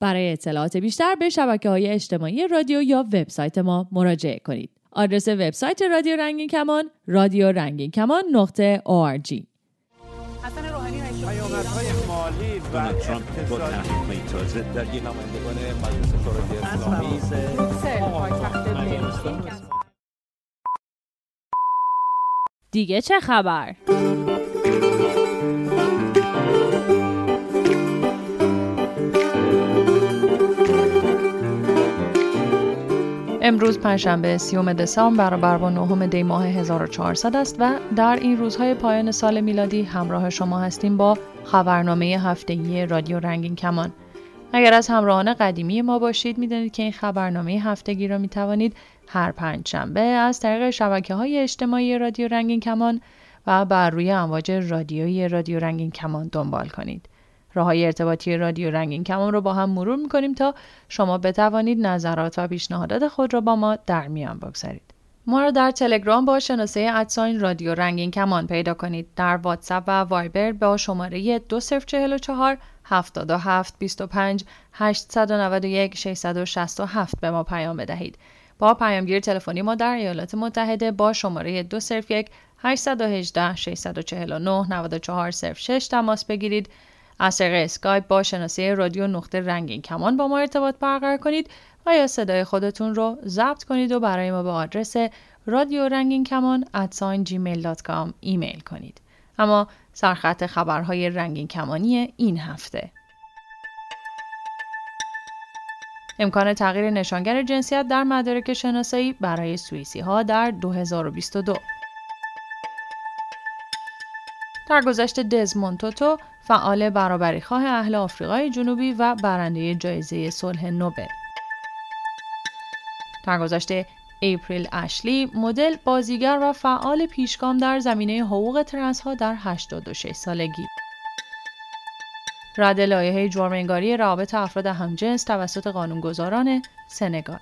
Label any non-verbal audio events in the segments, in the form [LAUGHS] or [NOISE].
برای اطلاعات بیشتر به شبکه های اجتماعی رادیو یا وبسایت ما مراجعه کنید. آدرس وبسایت رادیو رنگین کمان رادیو رنگین کمان نقطه ORG. پیامدهای مالی و ترامپ با تحریم تازه در یک نمایندگان مجلس شورای اسلامی. دیگه چه خبر؟ امروز پنجشنبه سیوم دسامبر برابر با نهم دی ماه 1400 است و در این روزهای پایان سال میلادی همراه شما هستیم با خبرنامه هفتگی رادیو رنگین کمان. اگر از همراهان قدیمی ما باشید می‌دانید که این خبرنامه هفتگی را می توانید هر پنج شنبه از طریق شبکه های اجتماعی رادیو رنگین کمان و بر روی امواج رادیویی رادیو رنگین کمان دنبال کنید. راه های ارتباطی رادیو رنگین کمان رو با هم مرور می‌کنیم تا شما بتوانید نظرات و پیشنهادات خود را با ما در میان بگذارید. ما را در تلگرام با شناسه ادساین رادیو رنگین کمان پیدا کنید. در واتساپ و وایبر با شماره 2044 77 25 891 667 به ما پیام بدهید. با پیامگیر تلفنی ما در ایالات متحده با شماره 201 818 649 9406 تماس بگیرید. از طریق اسکایپ با شناسه رادیو نقطه رنگین. کمان با ما ارتباط برقرار کنید و یا صدای خودتون رو ضبط کنید و برای ما به آدرس رادیو رنگین کمان at sign gmail.com ایمیل کنید. اما سرخط خبرهای رنگین کمانی این هفته. امکان تغییر نشانگر جنسیت در مدارک شناسایی برای سوئیسی ها در 2022 در گذشته دزموند توتو فعال برابری خواه اهل آفریقای جنوبی و برنده جایزه صلح نوبل. در گذشته اپریل اشلی مدل بازیگر و فعال پیشگام در زمینه حقوق ترنس ها در 86 سالگی. رد لایحه جرمنگاری روابط افراد همجنس توسط قانونگذاران سنگال.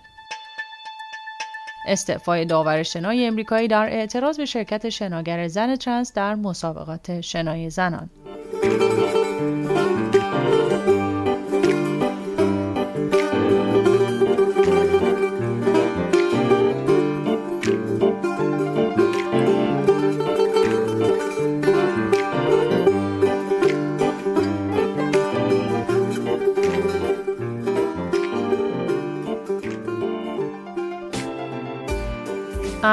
استعفای داور شنای امریکایی در اعتراض به شرکت شناگر زن ترنس در مسابقات شنای زنان.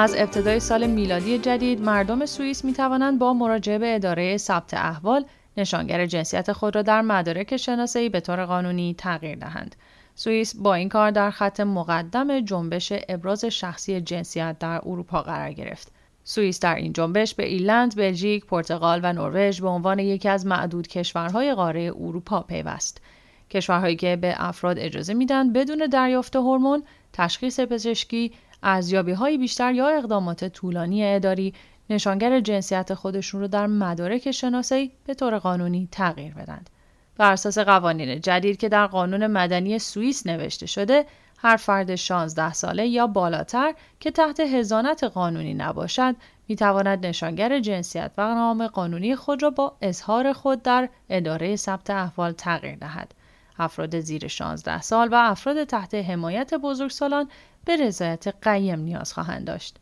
از ابتدای سال میلادی جدید مردم سوئیس می توانند با مراجعه به اداره ثبت احوال نشانگر جنسیت خود را در مدارک شناسایی به طور قانونی تغییر دهند. سوئیس با این کار در خط مقدم جنبش ابراز شخصی جنسیت در اروپا قرار گرفت. سوئیس در این جنبش به ایرلند، بلژیک، پرتغال و نروژ به عنوان یکی از معدود کشورهای قاره اروپا پیوست. کشورهایی که به افراد اجازه میدن بدون دریافت هورمون، تشخیص پزشکی، ارزیابی های بیشتر یا اقدامات طولانی اداری نشانگر جنسیت خودشون رو در مدارک شناسایی به طور قانونی تغییر بدند. بر اساس قوانین جدید که در قانون مدنی سوئیس نوشته شده، هر فرد 16 ساله یا بالاتر که تحت هزانت قانونی نباشد، می تواند نشانگر جنسیت و نام قانونی خود را با اظهار خود در اداره ثبت احوال تغییر دهد. افراد زیر 16 سال و افراد تحت حمایت بزرگسالان به رضایت قیم نیاز خواهند داشت.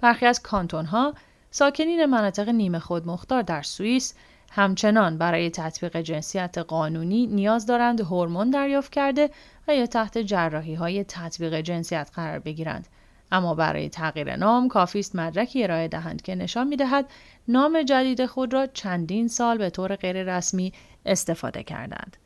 برخی از کانتون ها ساکنین مناطق نیمه خود مختار در سوئیس همچنان برای تطبیق جنسیت قانونی نیاز دارند هورمون دریافت کرده و یا تحت جراحی های تطبیق جنسیت قرار بگیرند اما برای تغییر نام کافیست مدرکی ارائه دهند که نشان می‌دهد نام جدید خود را چندین سال به طور غیررسمی استفاده کردند.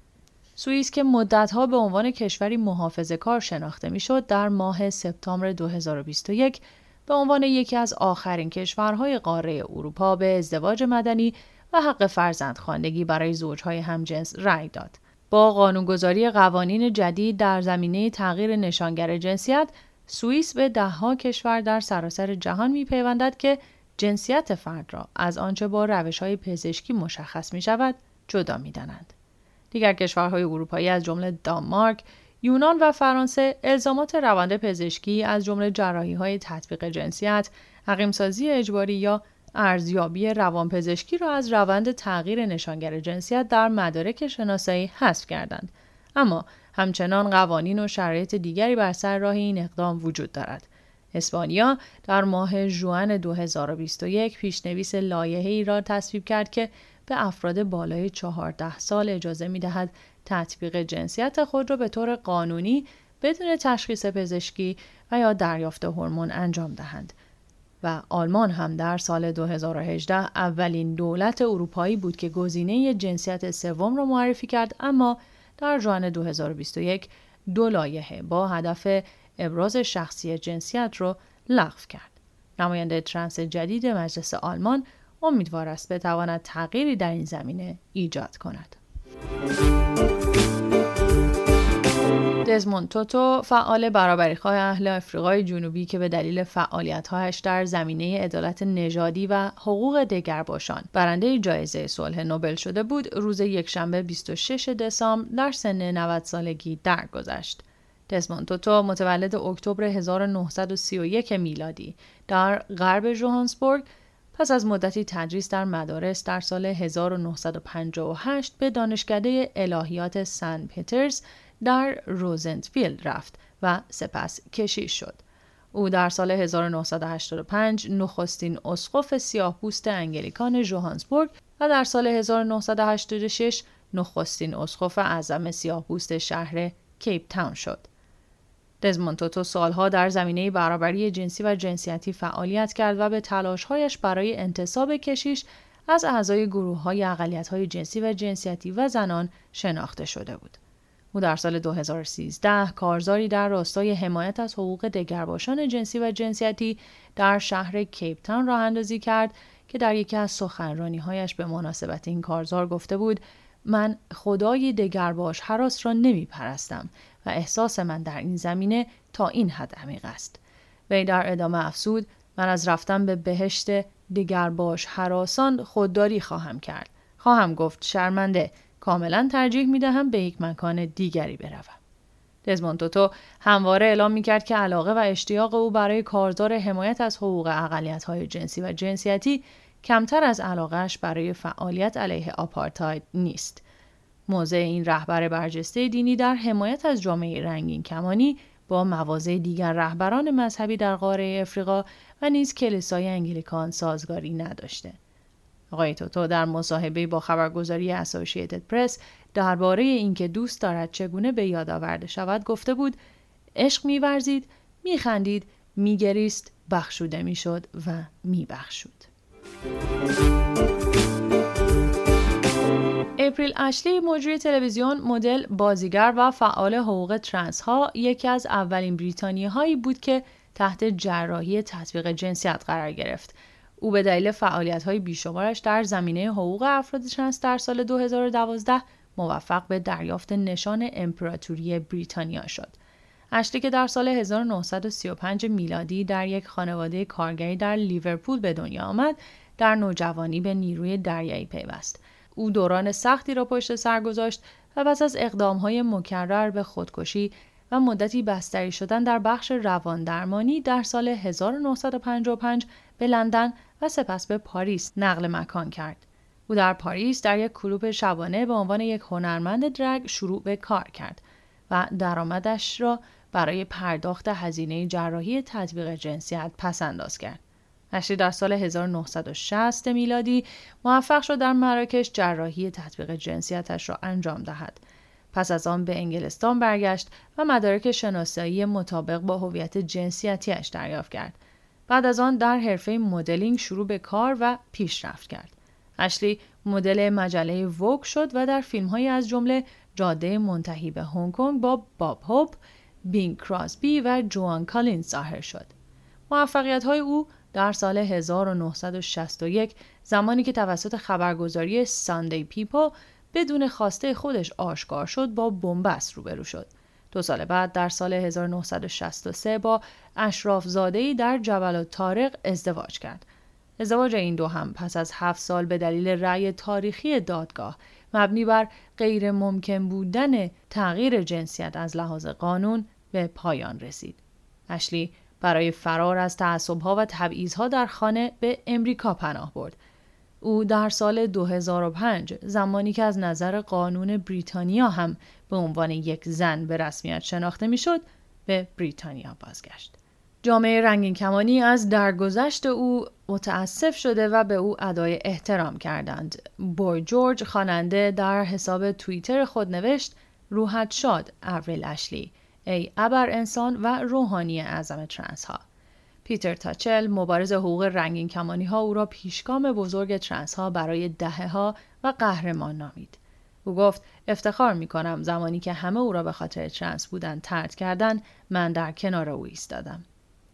سوئیس که مدتها به عنوان کشوری محافظه کار شناخته می‌شد در ماه سپتامبر 2021 به عنوان یکی از آخرین کشورهای قاره اروپا به ازدواج مدنی و حق فرزندخواندگی برای زوجهای همجنس رأی داد. با قانونگذاری قوانین جدید در زمینه تغییر نشانگر جنسیت، سوئیس به دهها کشور در سراسر جهان میپیوندد که جنسیت فرد را از آنچه با روش های پزشکی مشخص می شود جدا می دانند. دیگر کشورهای اروپایی از جمله دانمارک، یونان و فرانسه الزامات روند پزشکی از جمله جراحی های تطبیق جنسیت، عقیمسازی اجباری یا ارزیابی روانپزشکی را از روند تغییر نشانگر جنسیت در مدارک شناسایی حذف کردند. اما همچنان قوانین و شرایط دیگری بر سر راه این اقدام وجود دارد. اسپانیا در ماه ژوئن 2021 پیشنویس ای را تصویب کرد که به افراد بالای 14 سال اجازه می دهد تطبیق جنسیت خود را به طور قانونی بدون تشخیص پزشکی و یا دریافت هورمون انجام دهند. و آلمان هم در سال 2018 اولین دولت اروپایی بود که گزینه جنسیت سوم را معرفی کرد اما در ژوئن 2021 دو لایحه با هدف ابراز شخصی جنسیت را لغو کرد. نماینده ترنس جدید مجلس آلمان امیدوار است بتواند تغییری در این زمینه ایجاد کند. دزموند توتو فعال برابریخواه اهل افریقای جنوبی که به دلیل فعالیتهایش در زمینه عدالت نژادی و حقوق دگرباشان برنده جایزه صلح نوبل شده بود روز یکشنبه 26 دسامبر در سن 90 سالگی درگذشت. دزموند توتو متولد اکتبر 1931 میلادی در غرب جوهانسبورگ پس از مدتی تدریس در مدارس در سال 1958 به دانشکده الهیات سن پیترز در روزنتفیلد رفت و سپس کشیش شد. او در سال 1985 نخستین اسقف سیاه پوست انگلیکان جوهانسبورگ و در سال 1986 نخستین اسقف اعظم سیاه پوست شهر کیپ تاون شد. دزموند توتو سالها در زمینه برابری جنسی و جنسیتی فعالیت کرد و به تلاشهایش برای انتصاب کشیش از اعضای گروه های اقلیت های جنسی و جنسیتی و زنان شناخته شده بود. او در سال 2013 کارزاری در راستای حمایت از حقوق دگرباشان جنسی و جنسیتی در شهر کیپتان راه اندازی کرد که در یکی از هایش به مناسبت این کارزار گفته بود من خدای دگرباش حراس را نمی پرستم و احساس من در این زمینه تا این حد عمیق است. وی در ادامه افسود من از رفتن به بهشت دگرباش حراسان خودداری خواهم کرد. خواهم گفت شرمنده کاملا ترجیح می دهم به یک مکان دیگری بروم. دزموند توتو همواره اعلام می کرد که علاقه و اشتیاق او برای کارزار حمایت از حقوق اقلیت های جنسی و جنسیتی کمتر از علاقهش برای فعالیت علیه آپارتاید نیست. موضع این رهبر برجسته دینی در حمایت از جامعه رنگین کمانی با مواضع دیگر رهبران مذهبی در قاره افریقا و نیز کلیسای انگلیکان سازگاری نداشته. آقای توتو در مصاحبه با خبرگزاری اسوسییتد پرس درباره اینکه دوست دارد چگونه به یاد آورده شود گفته بود عشق میورزید میخندید میگریست بخشوده می‌شد و میبخشود اپریل اشلی مجری تلویزیون مدل بازیگر و فعال حقوق ترنس ها یکی از اولین بریتانیایی هایی بود که تحت جراحی تطبیق جنسیت قرار گرفت او به دلیل فعالیت های بیشمارش در زمینه حقوق افراد ترنس در سال 2012 موفق به دریافت نشان امپراتوری بریتانیا شد. اشلی که در سال 1935 میلادی در یک خانواده کارگری در لیورپول به دنیا آمد، در نوجوانی به نیروی دریایی پیوست. او دوران سختی را پشت سر گذاشت و پس از اقدامهای مکرر به خودکشی و مدتی بستری شدن در بخش رواندرمانی در سال 1955 به لندن و سپس به پاریس نقل مکان کرد. او در پاریس در یک کلوب شبانه به عنوان یک هنرمند درگ شروع به کار کرد و درآمدش را برای پرداخت هزینه جراحی تطبیق جنسیت پس انداز کرد. نشری در سال 1960 میلادی موفق شد در مراکش جراحی تطبیق جنسیتش را انجام دهد. پس از آن به انگلستان برگشت و مدارک شناسایی مطابق با هویت جنسیتیش دریافت کرد. بعد از آن در حرفه مدلینگ شروع به کار و پیشرفت کرد. اشلی مدل مجله ووک شد و در فیلمهایی از جمله جاده منتهی به هنگ کنگ با باب هوپ، بینگ کراسبی و جوان کالین ظاهر شد. موفقیت های او در سال 1961 زمانی که توسط خبرگزاری ساندی پیپو بدون خواسته خودش آشکار شد با بنبست روبرو شد. دو سال بعد در سال 1963 با اشراف در جبل و تارق ازدواج کرد. ازدواج این دو هم پس از هفت سال به دلیل رأی تاریخی دادگاه مبنی بر غیر ممکن بودن تغییر جنسیت از لحاظ قانون به پایان رسید. اشلی برای فرار از تعصبها و تبعیضها در خانه به امریکا پناه برد. او در سال 2005 زمانی که از نظر قانون بریتانیا هم به عنوان یک زن به رسمیت شناخته می‌شد به بریتانیا بازگشت. جامعه رنگین کمانی از درگذشت او متاسف شده و به او ادای احترام کردند. بوی جورج خواننده در حساب توییتر خود نوشت روحت شاد اوریل اشلی ای ابر انسان و روحانی اعظم ترنس ها. پیتر تاچل مبارز حقوق رنگین کمانی ها او را پیشگام بزرگ ترنس ها برای دهه ها و قهرمان نامید. او گفت افتخار می کنم زمانی که همه او را به خاطر ترنس بودن طرد کردن من در کنار او ایستادم.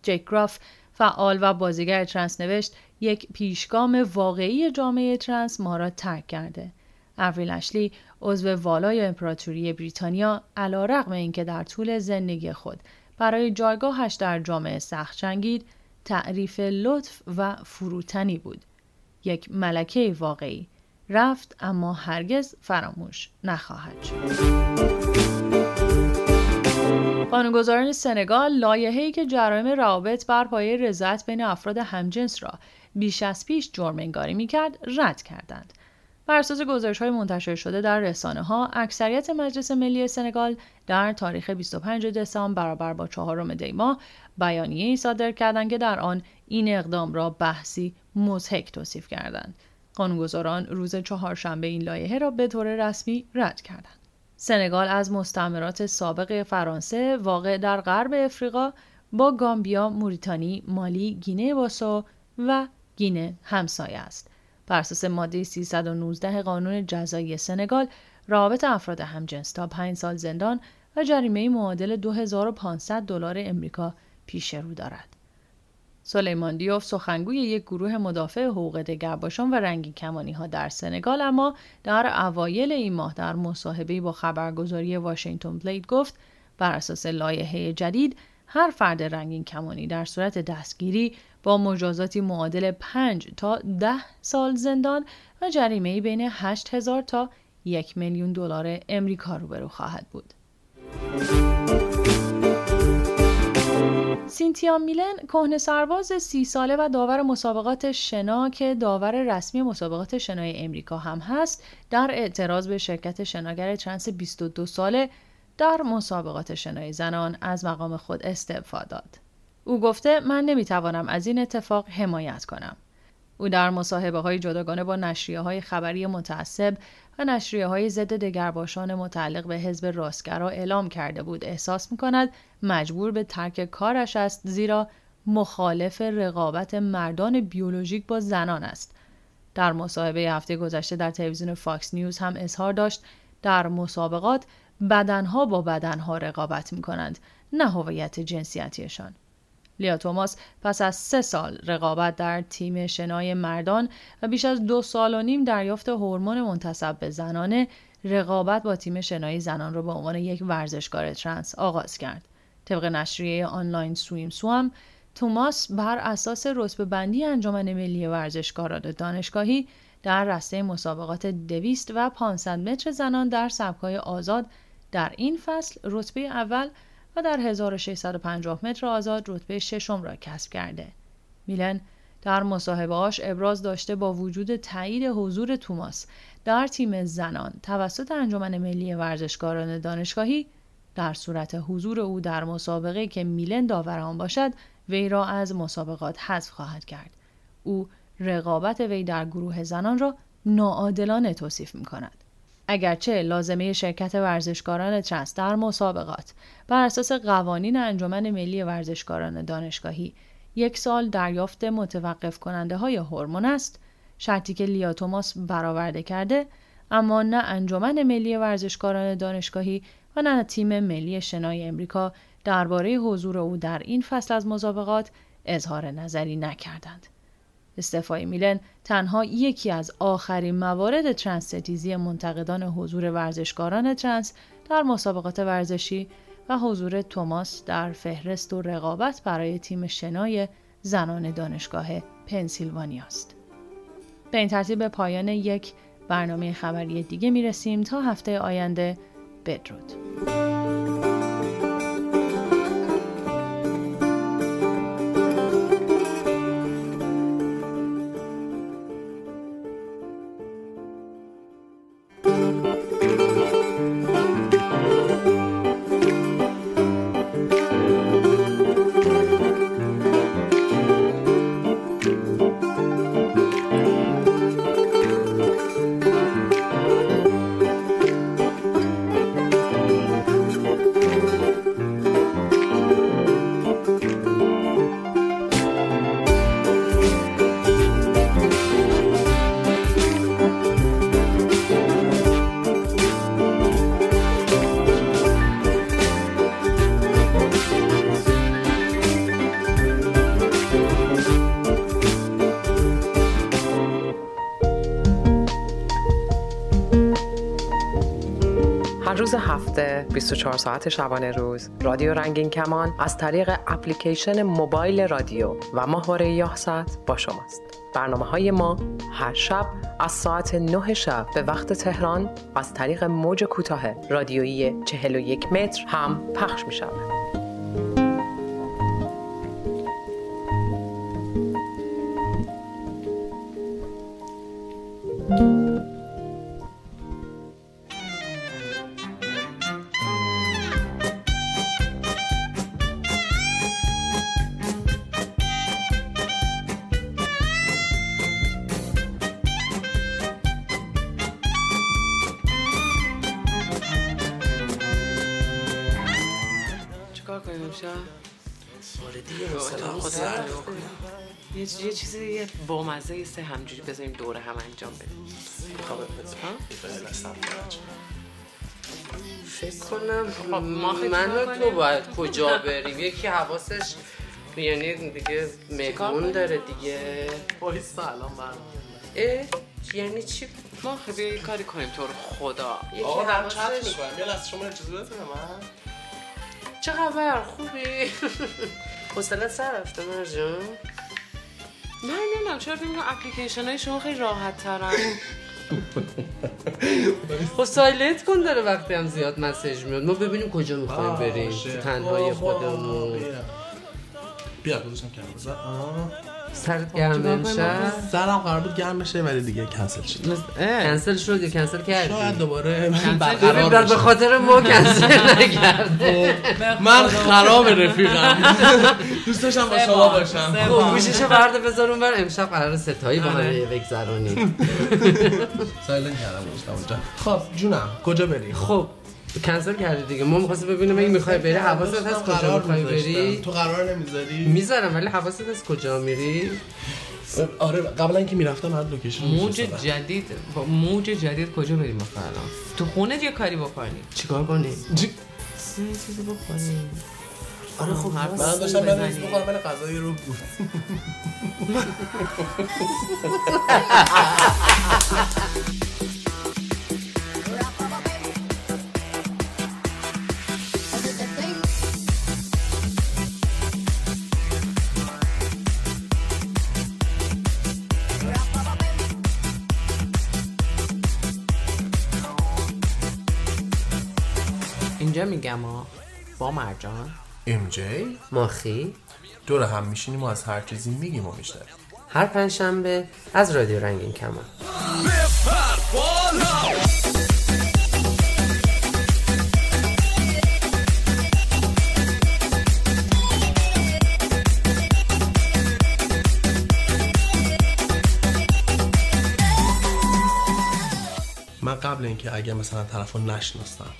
جک گراف فعال و بازیگر ترنس نوشت یک پیشگام واقعی جامعه ترنس ما را ترک کرده. اوریل اشلی عضو والای امپراتوری بریتانیا علا رقم اینکه در طول زندگی خود برای جایگاهش در جامعه سخت جنگید تعریف لطف و فروتنی بود. یک ملکه واقعی رفت اما هرگز فراموش نخواهد شد. قانونگذاران سنگال لایحه‌ای که جرایم روابط بر پایه رضایت بین افراد همجنس را بیش از پیش جرم انگاری می‌کرد رد کردند بر اساس گزارش های منتشر شده در رسانه ها اکثریت مجلس ملی سنگال در تاریخ 25 دسامبر برابر با چهارم دی ماه بیانیه ای صادر کردند که در آن این اقدام را بحثی مضحک توصیف کردند قانونگذاران روز چهارشنبه این لایحه را به طور رسمی رد کردند سنگال از مستعمرات سابق فرانسه واقع در غرب افریقا با گامبیا، موریتانی، مالی، گینه باسو و گینه همسایه است. بر اساس ماده 319 قانون جزایی سنگال، رابط افراد همجنس تا 5 سال زندان و جریمه معادل 2500 دلار امریکا پیش رو دارد. سلیمان دیوف سخنگوی یک گروه مدافع حقوق دگرباشان و رنگی کمانی ها در سنگال اما در اوایل این ماه در مصاحبه با خبرگزاری واشنگتن پلیت گفت بر اساس لایحه جدید هر فرد رنگین کمانی در صورت دستگیری با مجازاتی معادل 5 تا 10 سال زندان و جریمه بین 8000 تا 1 میلیون دلار امریکا روبرو خواهد بود. سینتیا میلن کهنه سرباز سی ساله و داور مسابقات شنا که داور رسمی مسابقات شنای امریکا هم هست در اعتراض به شرکت شناگر ترنس 22 ساله در مسابقات شنای زنان از مقام خود استعفا داد. او گفته من نمی‌توانم از این اتفاق حمایت کنم. او در مصاحبه های جداگانه با نشریه های خبری متعصب و نشریه های ضد دگرباشان متعلق به حزب راستگرا اعلام کرده بود احساس می کند مجبور به ترک کارش است زیرا مخالف رقابت مردان بیولوژیک با زنان است. در مصاحبه هفته گذشته در تلویزیون فاکس نیوز هم اظهار داشت در مسابقات بدنها با بدنها رقابت می کنند نه هویت جنسیتیشان. لیا توماس پس از سه سال رقابت در تیم شنای مردان و بیش از دو سال و نیم دریافت هورمون منتسب به زنانه رقابت با تیم شنای زنان را به عنوان یک ورزشکار ترنس آغاز کرد. طبق نشریه آنلاین SwimSwam توماس بر اساس رتبه بندی انجمن ملی ورزشکاران دانشگاهی در رسته مسابقات دویست و 500 متر زنان در سبکای آزاد در این فصل رتبه اول و در 1650 متر آزاد رتبه ششم را کسب کرده. میلن در مصاحبهاش ابراز داشته با وجود تایید حضور توماس در تیم زنان توسط انجمن ملی ورزشکاران دانشگاهی در صورت حضور او در مسابقه که میلن داور آن باشد وی را از مسابقات حذف خواهد کرد او رقابت وی در گروه زنان را ناعادلانه توصیف می کند. اگرچه لازمه شرکت ورزشکاران ترنس در مسابقات بر اساس قوانین انجمن ملی ورزشکاران دانشگاهی یک سال دریافت متوقف کننده های هورمون است شرطی که لیا توماس برآورده کرده اما نه انجمن ملی ورزشکاران دانشگاهی و نه تیم ملی شنای امریکا درباره حضور او در این فصل از مسابقات اظهار نظری نکردند. استعفای میلن تنها یکی از آخرین موارد ترنس منتقدان حضور ورزشکاران ترنس در مسابقات ورزشی و حضور توماس در فهرست و رقابت برای تیم شنای زنان دانشگاه پنسیلوانیا است. به این ترتیب به پایان یک برنامه خبری دیگه می‌رسیم تا هفته آینده بدرود. 24 ساعت شبانه روز رادیو رنگین کمان از طریق اپلیکیشن موبایل رادیو و ماهواره یاهست با شماست برنامه های ما هر شب از ساعت 9 شب به وقت تهران از طریق موج کوتاه رادیویی 41 متر هم پخش می شود. سه همجوری بذاریم دوره هم انجام بدیم. فکر کنم خب، من تو باید کجا بریم؟ یکی حواسش یعنی دیگه مهمون داره دیگه. بایستا الان اه یعنی چی؟ ما خیلی کاری کنیم تو خدا. یکی حواسش می‌کنم. یه لحظه شما اجازه بده من. چه خبر؟ خوبی؟ [LAUGHS] حوصلت سر رفته مرجان. نه نه نه چرا فکر اپلیکیشن های شما خیلی راحت ترن [LAUGHS] خب silent کن داره وقتی هم زیاد message میاد. ما ببینیم کجا می‌خوایم بریم. تنهای خودمون. بیا. گذاشتم کنار سرت گرم بشه سرم قرار بود گرم بشه ولی دیگه کنسل شد. کنسل شد یا کنسل کردی؟ شاید دوباره برقرار به خاطر ما کنسل [LAUGHS] نکرده من خراب رفیقم. [LAUGHS] دوست داشتم با شما باشم. خب گوشیشو برده بذار اونور امشب قرار سه تایی با هم آره. بگذرونیم [LAUGHS] silent کردم خب جونم کجا بریم خب کنسل کردی دیگه. ما می‌خواستیم ببینیم اگه می‌خوای بری حواست هست کجا می‌خوای بری؟ تو قرار نمی‌ذاری؟ می‌ذارم ولی حواست هست کجا میری؟ آره قبلا اینکه می‌رفتم هر location موج جدید با موج جدید کجا بریم ما الان؟ تو خونه یه کاری بکنیم چیکار کنیم یه چیزی بکنیم آره خب من داشتم من بخورم من غذای رو بود. [LAUGHS] ها با مرجان. ام جی؟ ماخی دور هم میشینیم و از هر چیزی میگیم و میشنویم. هر پنجشنبه از رادیو رنگین کمان. من قبل اینکه اگه مثلا طرفو نشناسم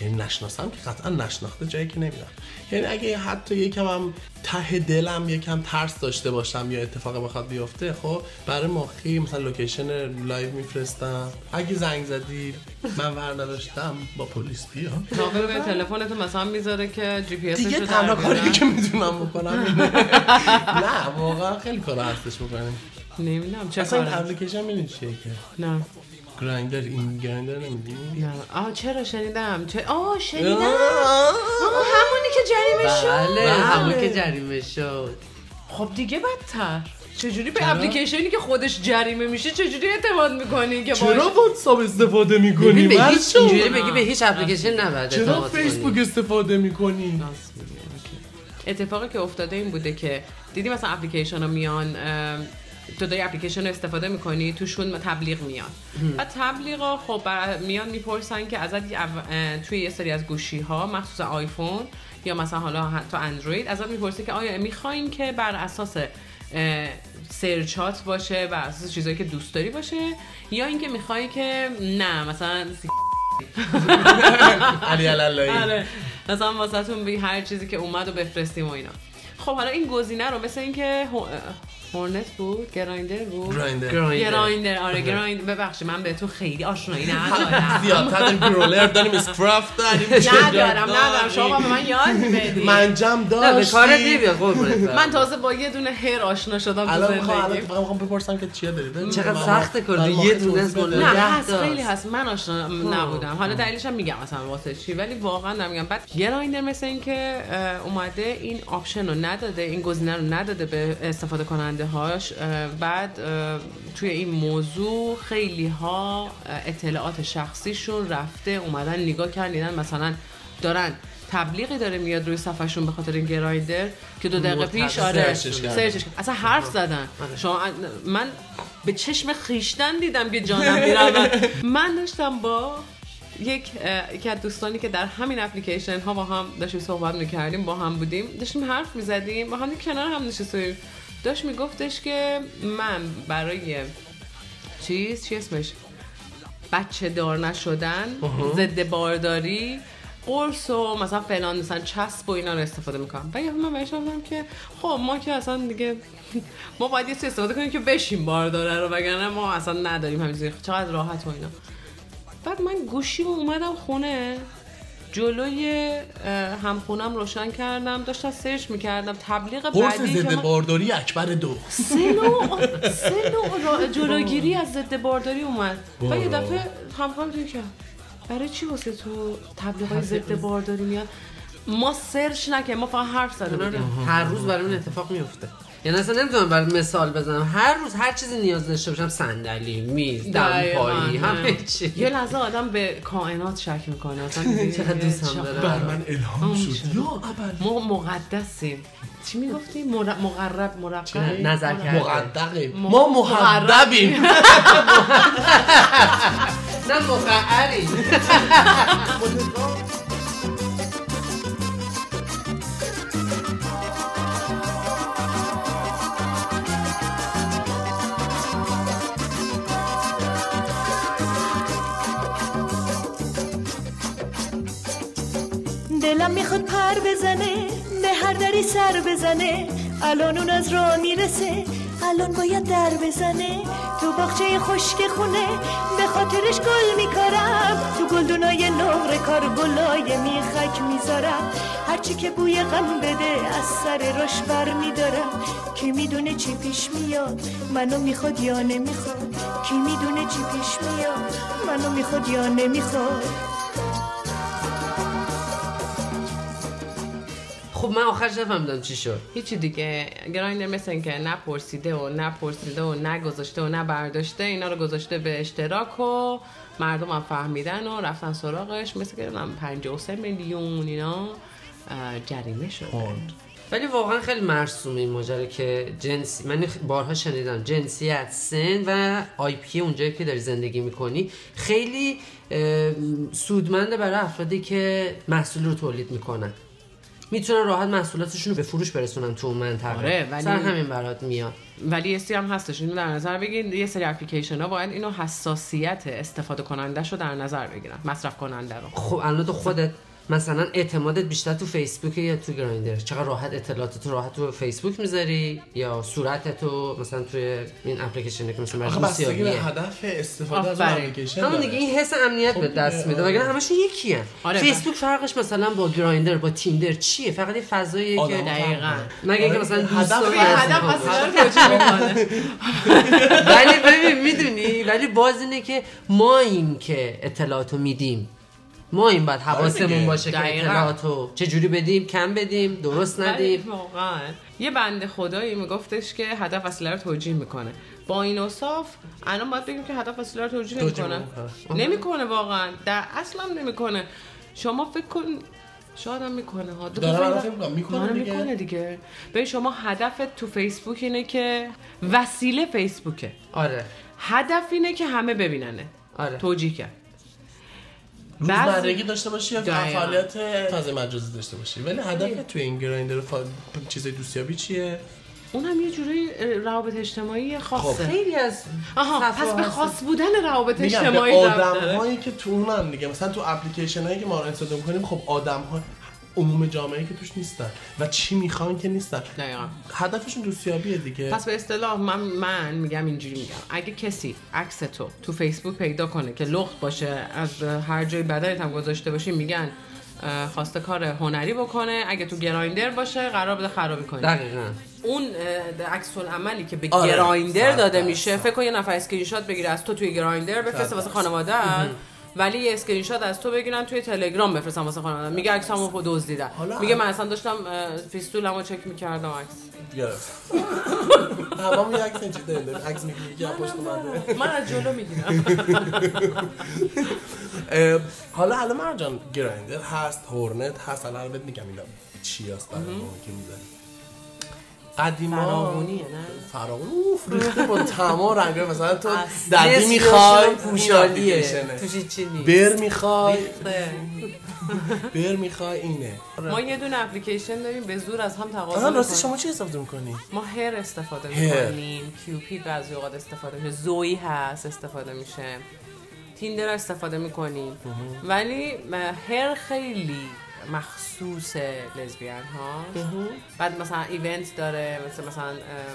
یعنی نشناسم که قطعا نشناخته جایی که نمیرم. یعنی اگه حتی یکم هم ته دلم یکم ترس داشته باشم یا اتفاق بخواد بیفته خب برای مخی مثلا location live میفرستم. اگه زنگ زدی من ور نداشتم با پلیس بیا. ناظر به تلفنتو مثلا می‌ذاره که جی پی دیگه رو تنها کاری. که می‌تونم بکنم نه واقعا خیلی کار هستش بکنیم نمی‌دونم چه اصلا این اپلیکیشن می‌دونی چیه که؟ نه. گرایندر این گرایندر نمی‌دونی نه. آه چرا شنیدم؟ چه آه شنیدم. آه. همونی که جریمه شد. بله همون که جریمه شد. خب دیگه بدتر. چجوری به؟ اپلیکیشنی که خودش جریمه میشه چجوری اعتماد می‌کنی که چرا واتساپ استفاده می‌کنی؟ به هیچ؟ اینجوری بگی به هیچ اپلیکیشن نباید چرا اعتماد کنی. فیسبوک استفاده می‌کنی. اتفاقی که افتاده این بوده که دیدی مثلا اپلیکیشن ها میان تو داری اپلیکیشن رو استفاده می‌کنی توشون تبلیغ میان و تبلیغ خب میان می‌پرسن که ازت توی یه سری از گوشی ها مخصوصا آیفون یا مثلا حالا حتی اندروید ازت می‌پرسه که آیا می‌خواین که بر اساس سرچات باشه بر اساس چیزایی که دوست داری باشه یا اینکه می‌خوای که نه مثلا علی علالایی آره. مثلا واسهتون هر چیزی که اومد و بفرستیم و اینا. خب حالا این گزینه رو مثل اینکه هورنت بود گرایندر بود. گرایندر گرایندر. گرایندر آره گرایندر ببخشید من بهتون خیلی آشنایی ندارم. [LAUGHS] زیادتر گرولر داریم اسکرافت داریم [LAUGHS] ندارم ندارم. شما به من یاد می‌دید. منجم نه به داشتی کارت نمیاد قربونت. [LAUGHS] من تازه با یه دونه هر آشنا شدم تو الان می‌خوام الان زندگی فقط می‌خوام بپرسم که چیه داری؟ بگو. چقدر من- سخته کار. من یه دونه از. نه هست. خیلی هست. من آشنا نبودم. حالا دلیلش هم میگم مثلا واسه چی. ولی واقعا دارم میگم بعد گرایندر مثل اینکه اومده این آپشن رو نداده این گزینه رو نداده به استفاده کننده. هاش بعد توی این موضوع خیلی ها اطلاعات شخصیشون رفته اومدن نگاه کردن مثلا دارن تبلیغی داره میاد روی صفحهشون به خاطر این گرایندر که دو دقیقه پیش آره سرچش. اصلا حرف زدن. شما من به چشم خیشتن دیدم که جانم می‌رود. [LAUGHS] من داشتم با یک یکی از دوستانی که در همین اپلیکیشن ها با هم داشتیم صحبت می‌کردیم با هم بودیم داشتیم حرف می‌زدیم با هم کنار هم نشستیم. داشت میگفتش که من برای چیز چی اسمش؟ بچه دار نشدن ضد بارداری قرص و مثلا فلان مثلا چسب و اینا رو استفاده می‌کنم. و یه من بهش گفتم که خب ما که اصلا دیگه [LAUGHS] ما باید یه استفاده کنیم که بشیم بارداره رو وگرنه ما اصلا نداریم همینجوری چقدر راحت و اینا. بعد من گوشی اومدم خونه. جلوی همخونم روشن کردم داشتم سرچ می‌کردم. تبلیغ قرص بعدی که ضد بارداری اکبر دو سه نوع سه نوع را- جلوگیری از ضد بارداری اومد. و یه. دفعه هم دیگه کرد برای چی واسه تو تبلیغات ضد بارداری میاد؟ ما سرچ نکنیم ما فقط حرف زده. بودیم هر روز برای من اتفاق میفته یعنی اصلا نمی‌تونم برای مثال بزنم. هر روز هر چیزی نیاز داشته باشم صندلی میز دمپایی. همه چی. یه لحظه آدم به کائنات شک می‌کنه. اصلا [LAUGHS] چقدر دوستم داره. بر من الهام شد. یا اول ما مقدسیم. چی می‌گفتی؟ مر- مقرب مرقب نظر کرده. مقدقیم. م- ما محدبیم [LAUGHS] نه مقعری [LAUGHS] دلم می‌خواد پر بزنه به هر دری سر بزنه. الان اون از راه می‌رسه الان باید در بزنه. تو باغچه خشک خونه به خاطرش گل میکارم. تو گلدونای نقره کار گلای میخک می‌ذارم. هرچی که بوی غم بده از سر راش بر میدارم. کی می‌دونه چی پیش میاد منو می‌خواد یا نمی‌خواد؟ کی می‌دونه چی پیش میاد منو می‌خواد یا نمی‌خواد؟ خب من آخرش نفهمیدم چی شد. هیچی دیگه. گرایندر مثل اینکه نپرسیده و نپرسیده و نگذاشته و نبرداشته اینا رو گذاشته به اشتراک و مردم هم فهمیدن و رفتن سراغش. مثل که نمی‌دونم 53 میلیون اینا جریمه شده. ولی واقعا خیلی مرسومه این ماجرا که جنسی من بارها شنیدم جنسیت سن و آی پی اونجایی که داری زندگی می‌کنی. خیلی سودمنده برای افرادی که محصول رو تولید می‌کنن. می‌تونن راحت محصولاتشون رو به فروش برسونن تو اون منطقه. آره، ولی- سر همین برات میاد. ولی یه سری هم هستش. اینو در نظر بگیرید یه سری اپلیکیشن ها باید اینو حساسیت استفاده کننده رو در نظر بگیرن. مصرف کننده رو. خب الان تو خودت مثلا اعتمادت بیشتر تو فیسبوک یا تو گرایندر چقدر راحت اطلاعاتت رو راحت تو فیسبوک می‌ذاری یا صورتت رو مثلا توی این اپلیکیشن که مثلا آخه مجموع بستگی به سیاهیه هدف استفاده از. اپلیکیشن همون. دیگه این حس امنیت به دست میده وگرنه همشون یکی هم. آره، فیسبوک فرقش مثلا با گرایندر با تیندر چیه فقط یه فضاییه که دقیقاً. مگه اینکه مثلا هدف هدف. [LAUGHS] ولی ببین می‌دونی ولی باز اینه که ما این که اطلاعاتو میدیم ما این باید حواسمون دیگه. باشه که. اطلاعاتو چجوری بدیم کم بدیم درست ندیم؟ واقعا. یه بنده خدایی میگفتش که هدف وسیله رو توجیه می‌کنه. با این اوصاف الان باید بگیم که هدف وسیله رو توجیه نمی‌کنه. نمی‌کنه. واقعا. در اصلا نمی‌کنه. شما فکر کن شاید هم می‌کنه. ها دو تا دارم. می‌کنه. آره، دیگه. می‌کنه دیگه. ببین شما هدفت تو فیسبوک اینه که وسیله فیسبوکه. آره. هدف اینه که همه ببیننه. آره. توجیه کرد. روزمرگی داشته باشی یا. فعالیت فضای مجازی داشته باشی ولی هدف توی این گرایندر فا... چیزای دوستیابی چیه اون هم یه جوری روابط اجتماعی خاصه خیلی از آها پس به. خاص بودن روابط اجتماعی آدم. هایی که تو اونن دیگه مثلا تو اپلیکیشن هایی که ما رو استفاده می‌کنیم خب آدم ها عموم جامعه که توش نیستن و چی می‌خوان که نیستن. دقیقا. هدفشون دوستیابیه دیگه. پس به اصطلاح من من میگم اینجوری میگم. اگه کسی عکس تو تو فیسبوک پیدا کنه که لخت باشه از هر جای بدنت هم گذاشته باشی میگن خواسته کار هنری بکنه. اگه تو Grindr باشه قرار بده خرابی کنی. دقیقا. اون عکس العملی که به آره. Grindr داده. میشه فکر کن یه نفر اسکرین شات بگیره از تو توی Grindr بفرسته واسه خانواده. ولی یه اسکرین شات از تو بگیرن توی تلگرام بفرستم واسه خانواده میگه عکسمو خود دزدیدن حالا- میگه من اصلا داشتم فیستولمو چک می‌کردم عکس. گرفت. [LAUGHS] تمام یه عکس اینجوری داریم داریم عکس می‌گیری از پشت اومده من از جلو می‌گیرم. [LAUGHS] حالا الان مرجان گرایندر هست هورنت هست. الان بهت میگم اینا چی هست برای ما که می‌زنی قدیما فراغونیه، نه؟ فراغون اوف ریخته با تمام رنگ مثلا تو. ددی نصف می‌خوای پوشالیه. توش هیچی نیست بر می‌خوای. [LAUGHS] بر می‌خوای اینه ما یه دونه اپلیکیشن داریم به زور از هم تقاضا الان راستی می‌کنیم. شما چی استفاده می‌کنی؟ ما هر استفاده. می‌کنیم کیوپید بعضی اوقات استفاده میشه زوی هست استفاده میشه تیندر استفاده می‌کنیم ولی هر خیلی مخصوص لزبیان ها بعد مثلا ایونت داره مثل مثلا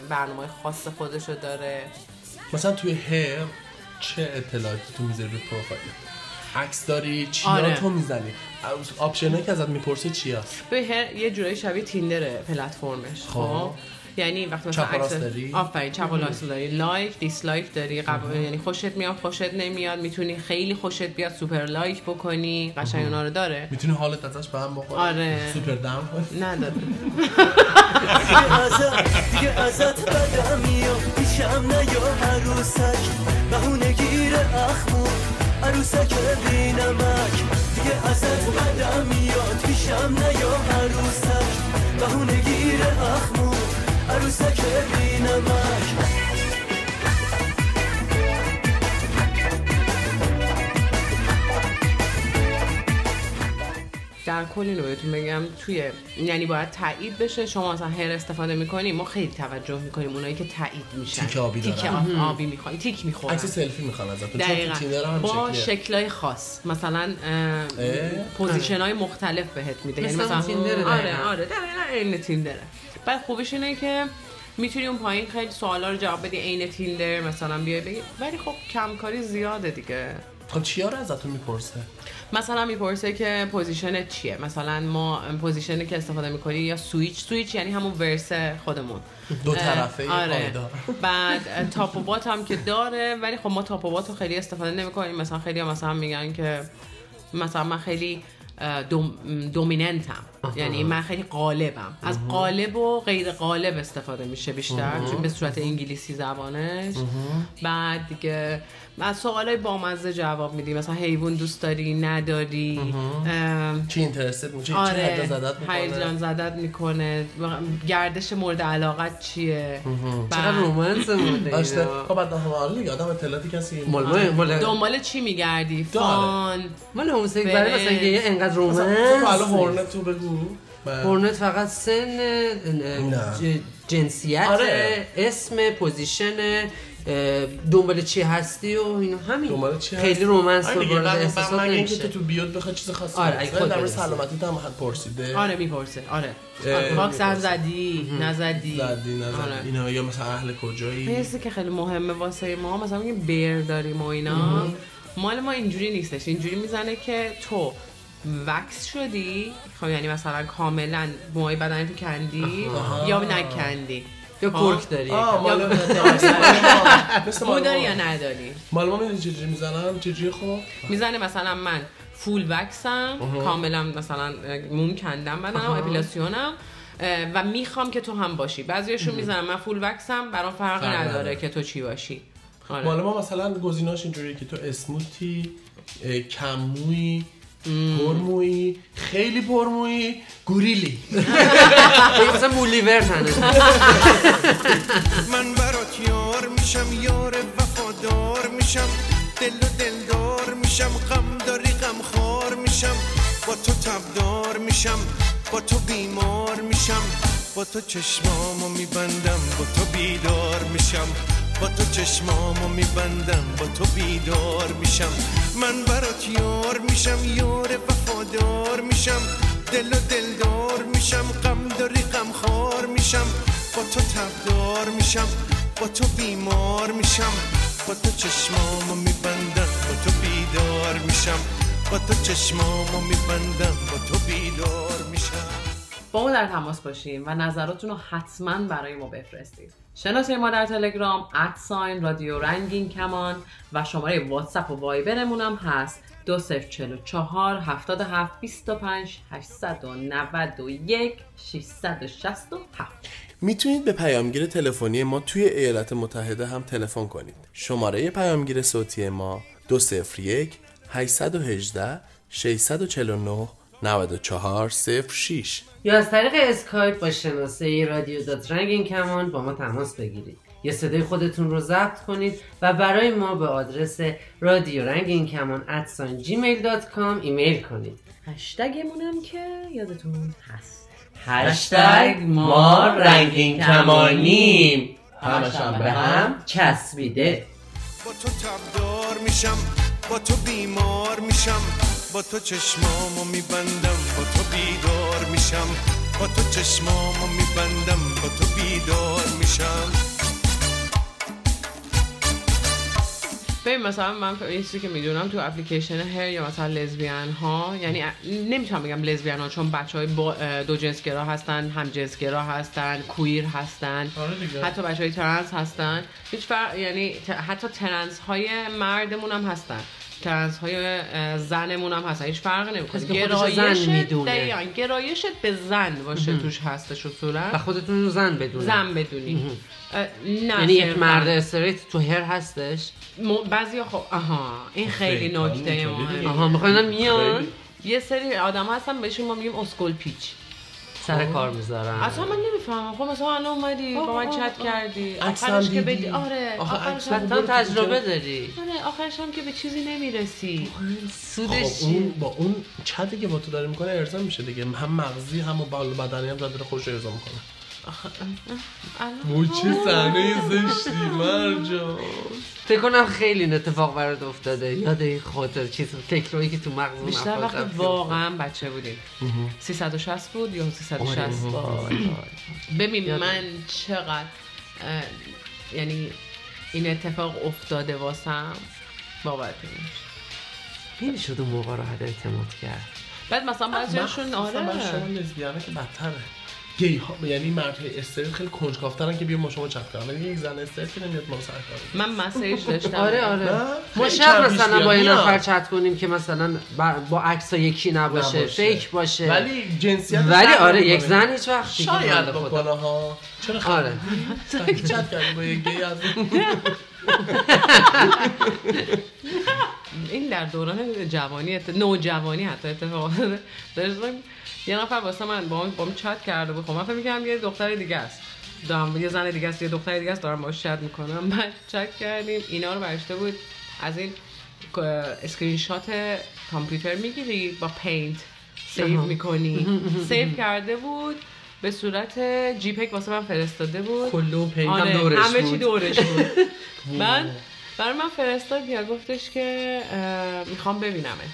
برنامه خاص خودشو داره. مثلا توی هر چه اطلاعاتی تو می‌ذاری روی پروفایل؟ عکس داری؟ چیا آره. رو تو می‌زنی؟ option ایی که ازت می‌پرسه چیا به هر یه جورایی شبیه Tinder ه پلتفرمش خب. یعنی وقتی مثلا چپ و راست عکس- داری؟ آفرین چپ و راست داری. like dislike داری قبل یعنی خوشت میاد خوشت نمیاد می‌تونی خیلی خوشت بیاد super like بکنی قشنگ اونا رو داره. می‌تونی حالت ازش به هم بخوره آره. سوپر دم کنی؟ نداره. دیگه ازت دیگه ازت بدم میاد پیشم نیا عروسک. بهونه گیر اخمو عروسک بینمک. دیگه ازت بدم میاد پیشم نیا در کل اینو بهتون بگم توی یعنی باید تایید بشه. شما مثلا هر استفاده می‌کنی ما خیلی توجه می‌کنیم اونایی که تایید میشن. تیک آبی تیک دارن. آب- آبی می‌خوان تیک می‌خورن. عکس سلفی می‌خوان ازت چون تو دقیقا. با. شکلای خاص. مثلا position های مختلف بهت میده. یعنی مثل مثلا Tinder ه آره دقیقاً. آره دقیقا عین Tinder ه بعد خوبش اینه که می‌تونی اون پایین خیلی سوالا رو جواب بدی. عین Tinder مثلا بیای بگی. ولی خب کمکاری زیاده دیگه. خب چیا رو ازتون می‌پرسه؟ مثلا می‌پرسه که position چیه؟ مثلا ما position ی که استفاده می‌کنی یا سویچ؟ سویچ یعنی همون vers خودمون. دو طرفه آره. بعد top و bott هم که داره ولی خب ما top و bott رو خیلی استفاده نمی‌کنیم. مثلا خیلی هم مثلا میگن که مثلا من خیلی dom، dominant م یعنی من خیلی غالبم از غالب و غیر غالب استفاده میشه بیشتر چون به صورت انگلیسی زبانش. بعد دیگه از سوالای بامزه جواب میدی مثلا حیوان دوست داری نداری. چی اینترستد؟ میشه چی آره. هیجان زدت می‌کنه؟ هیجان زدت می‌کنه. گردش مورد علاقت چیه؟ چقدر بعد رومنس مونده داشته اینا. خب بعد حالا دیگه آدم اطلاعاتی کسی مال ما مال دنبال چی میگردی. فان مال همسکسوال مثلا یه انقدر مثلا تو الان رومنس هورنت تو بگو. پورنت فقط سن جنسیت آره. اسم پوزیشن دنبال چی هستی و اینا همین. دنبال چی خیلی؟ رومنس آره و دیگه، احساسات اینکه تو تو بیاد بخواد چیز خاصی آره،. اگه خود در. سلامتی هم حد پرسیده. آره می‌پرسه. آره. اه، واکسن زدی نزدی. زدی نزدی. آره. اینا یا مثلا اهل یه کجایی؟ چیزی که خیلی مهمه واسه ما. مثلا میگیم بیر داریم و اینا. مال ما اینجوری نیستش. اینجوری می‌زنه که تو وکس شدی. خب یعنی مثلا کاملا موهای بدن تو کندی یا نکندی. یا. کرک داری؟ آه [LAUGHS] مال مال داری ما. یا نداری؟ مال ما می‌دونی چجوری می‌زنن چجوری خب؟ می‌زنه مثلا من فول وکسم کاملا مثلا موم کندم بدنم اپیلاسیونم و می‌خوام که تو هم باشی. بعضیشون می‌زنن. من فول وکسم برام فرق نداره. که تو چی باشی. آره. مال ما مثلا گزیناش اینجوریه که تو اسموتی اه، کمویی پرمویی خیلی پرمویی گوریلی. [LAUGHS] مثلا مولیور من برات یار میشم یار وفادار میشم. دل و دلدار میشم غم داری غم خار میشم. با تو تبدار میشم با تو بیمار میشم. با تو چشمامو میبندم با تو بیدار میشم. با تو چشمامو میبندم با تو بیدار میشم. من برات یار میشم یار وفادار میشم. دل و دلدار میشم غم داری غم خار میشم. با تو تبدار میشم با تو بیمار میشم. با تو چشمامو میبندم با تو بیدار میشم. با تو چشمامو میبندم با تو بیدار میشم. با ما در تماس باشیم و نظراتتون رو حتما برای ما بفرستید. شناسه ما در تلگرام ادساین رادیو رنگین کمان و شماره واتساپ و وایبرمون هم هست. 2044 77 25 891 667 می‌تونید به پیامگیر تلفنی ما توی ایالات متحده هم تلفن کنید. شماره پیامگیر صوتی ما 201 818 649 9406 یا از طریق اسکایپ با شناسه رادیو dot رنگین کمان با ما تماس بگیرید. یا صدای خودتون رو ضبط کنید و برای ما به آدرس رادیو رنگین کمان at sign Gmail dot com ایمیل کنید. هشتگمون هم که یادتون هست. هشتگ ما رنگین کمانیم. همشم به هم چسبیده. با تو تبدار میشم با تو بیمار میشم. با تو چشمامو میبندم با تو بیدار میشم. با تو چشمامو میبندم با تو بیدار میشم. ببین مثلا من این چیزی که می‌دونم تو اپلیکیشن HER یا مثلا لزبیان ها یعنی نمی‌تونم بگم لزبیان ها چون بچه های دو جنسگرا هستن هم جنسگرا هستن queer هستن. آره. حتی بچه های ترنس هستن. هیچ فرق یعنی حتی ترنس های مردمون هم هستن. ترنس های اه، زنمون هم هستن هیچ فرق نمی‌کنه. زن می‌دونه. دقیقاً گرایشت به زن باشه توش هستش و اصولا خودتون رو زن بدونید. زن بدونی. نه یعنی یک. مرد استریت تو هر هستش. بعضی خب آها این خیلی خیلی نکته مهمه. آها می‌خواین میان. یه سری آدم هستن بهشون ما میگیم اسکول پیچ. سر کار می‌ذارن. اصلا من نمی‌فهمم. خب مثلا الان اومدی با من چت کردی. آخرش که؟ بدی. آره آخرش هم تجربه داری. آره آخرش هم که به چیزی نمی‌رسی. سودش خب اون با اون چتی که با تو داره می‌کنه ارضا میشه دیگه. هم مغزی هم بال بدنی هم داره خودش ارضا می‌کنه. وای چه صحنه زشتی مرجان. فکر کنم خیلی این اتفاق برات افتاده. یاد این خاطر چیز فکرایی که تو مغز اون بیشتر وقتی. واقعا بچه بودیم. 360 بود یا 360 ببین من چقدر یعنی این اتفاق افتاده واسم نمیشه. نمی‌شد اون موقع راحت اعتماد کرد. بعد مثلا بعضیشون مخصوصا برای شما آره لزبیانه که بدتره. گی ها یعنی مردهای استریت خیلی کنجکاوترن که بیا ما شما چت کنن ولی یک زن استریت که نمیاد ما رو سر کار من مسیج داشتم آره آره؟ ما شب مثلا. با یه. نفر چت کنیم که مثلا با- با عکس یکی نباشه, نباشه. فیک باشه ولی جنسیت ولی آره یک زن هیچ وقت شاید. بکنه ها چرا آره چت کردی با یک گی از این در دوران جوانی. نوجوانی حتی اتفاق داشتم [LAUGHS] یه نفر واسه من با با چت کرده بود. خب من فکر می‌کردم یه دختر دیگه است. دارم یه زن دیگه است یه دختر دیگه است دارم باهاش چت می‌کنم. [LAUGHS] بعد چت کردیم. اینا رو برشته بود. از این اسکرین شات کامپیوتر می‌گیری با Paint سیو می‌کنی. سیو کرده بود. به صورت جیپک واسه من فرستاده بود. کلو پیج هم آره دورش همه چی. دورش بود. [LAUGHS] بعد برای من فرستاد یا گفتش که می‌خوام ببینمه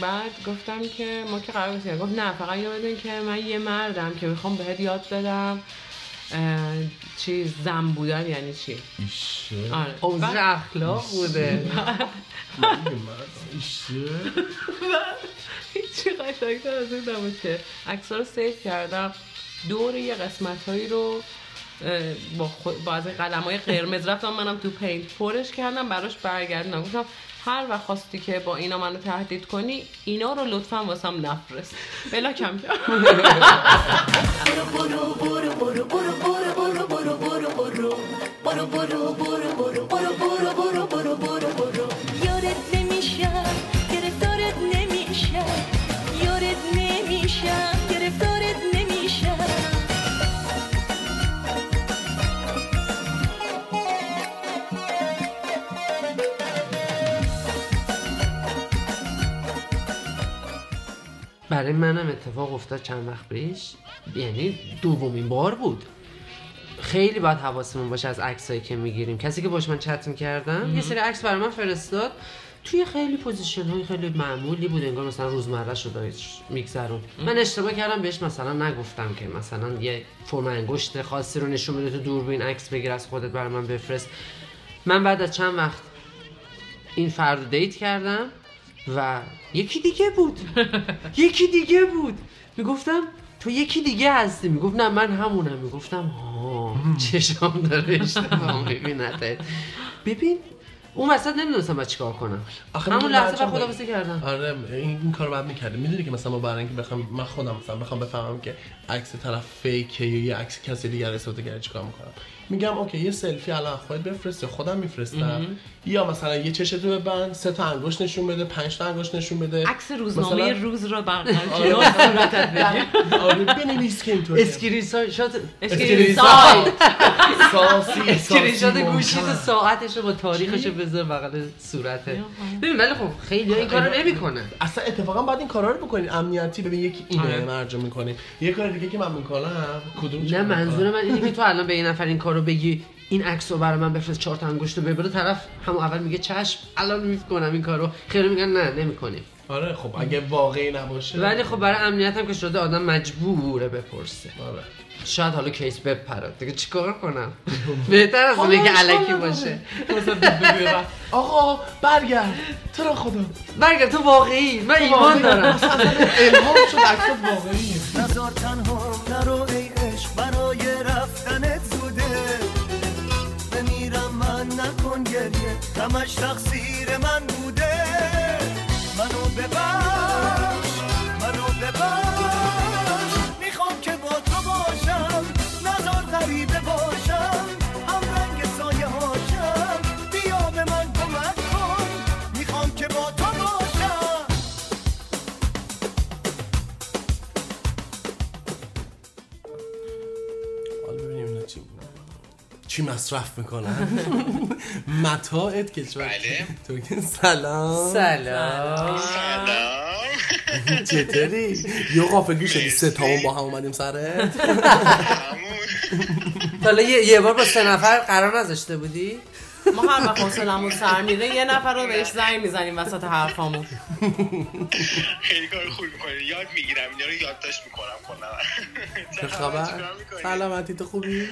بعد گفتم که ما که قرار بسیم گفت نه فقط یاد بدین که من یه مردم که می‌خوام بهت یاد بدم چی زن بودن یعنی چی؟ آره. اخلاق بوده. هیچی قشنگتر از این نبود که عکس رو سیف کردم. دور یه قسمت هایی رو با, خود با از قلم های قرمز رفتم منم تو پینت پرش کردم براش برگردونم گفتم هر وقت خواستی که با اینا منو تهدید کنی اینا رو لطفا واسم نفرست بلا کم برای منم اتفاق افتاد چند وقت پیش. یعنی دومین بار بود. خیلی باید حواسمون باشه از عکسایی که می‌گیریم. کسی که باش من چت می‌کردم یه سری عکس برای من فرستاد. توی خیلی position های خیلی معمولی بود انگار مثلا روزمره شده میگذرون. من اشتباه کردم بهش مثلا نگفتم که مثلا یه فرم انگشت خاصی رو نشون بده تو دوربین عکس بگیر از خودت برای من بفرست. من بعد از چند وقت این فرد دیت کردم. و یکی دیگه بود. یکی دیگه بود. می‌گفتم تو یکی دیگه هستی. می‌گفت نه من همونم. می‌گفتم ها چشام داره اشتباه می‌بینه ببین اون وسط نمی‌دونستم باید چیکار کنم. آخه همون لحظه بعد خدافزی کردم. آره این, این کارو بعد می‌کردی. می‌دونی که مثلا ما برای اینکه بخوام من خودم مثلا بخوام بفهمم که عکس طرف فیکه یا یه عکس کسی دیگر استفاده کرده چیکار می‌کنم. میگم اوکی یه سلفی الان خودت بفرست یا خودم میفرستم. یا مثلا یه چشتو ببند سه تا انگشت نشون بده پنج تا انگشت نشون بده. عکس روزنامه مثلا- روز رو بردار آره، بگیر. آره بنویس که اینطوریه. اسکرین شات اسکرین اسکرین شات ساسی گوشی. ساعتش رو با تاریخش بذار بغل صورته. ببین ولی خب خیلی این کارو نمی‌کنن اصلا اتفاقا باید این کارا رو بکنین. امنیتی ببین یکی اینه آره. مرجع می‌کنیم یه کار دیگه که من می‌کنم کدوم نه منظور؟ من اینه که تو الان به این نفر این کارو بگی این عکس رو برای من بفرست چهار تا انگشت رو ببره طرف همون اول میگه چشم. الان می‌کنم این کارو. خیلی میگن نه نمی‌کنیم آره خب اگه واقعی نباشه. ولی خب برای امنیت هم که شده آدم مجبوره بپرسه. آره. شاید حالا کیس بپره دیگه چیکار کنم؟ [LAUGHS] بهتر از اونه که علکی باشه. آقا برگرد. تو را خدا؟ برگرد تو واقعی. من ایمان دارم. الهام شد عکسات واقعیه. نزار تنها نرو همش تقصیر من بوده. منو ببخش چی مصرف می‌کنن؟ [LAUGHS] متاعت کشور. بله. سلام. سلام. سلام. [LAUGHS] چطوری؟ یه قافلگیر شدی. سه تامون با هم اومدیم سرت. همون حالا یه, یه بار با سه نفر قرار نذاشته بودی؟ ما هر وقت حوصلمون سر میره یه نفر رو بهش زنگ می‌زنیم وسط حرفامون. خیلی کار خوبی می‌کنی. یاد می‌گیرم. اینا رو یادداشت می‌کنم کنم چه خبر؟ سلامتی تو خوبی؟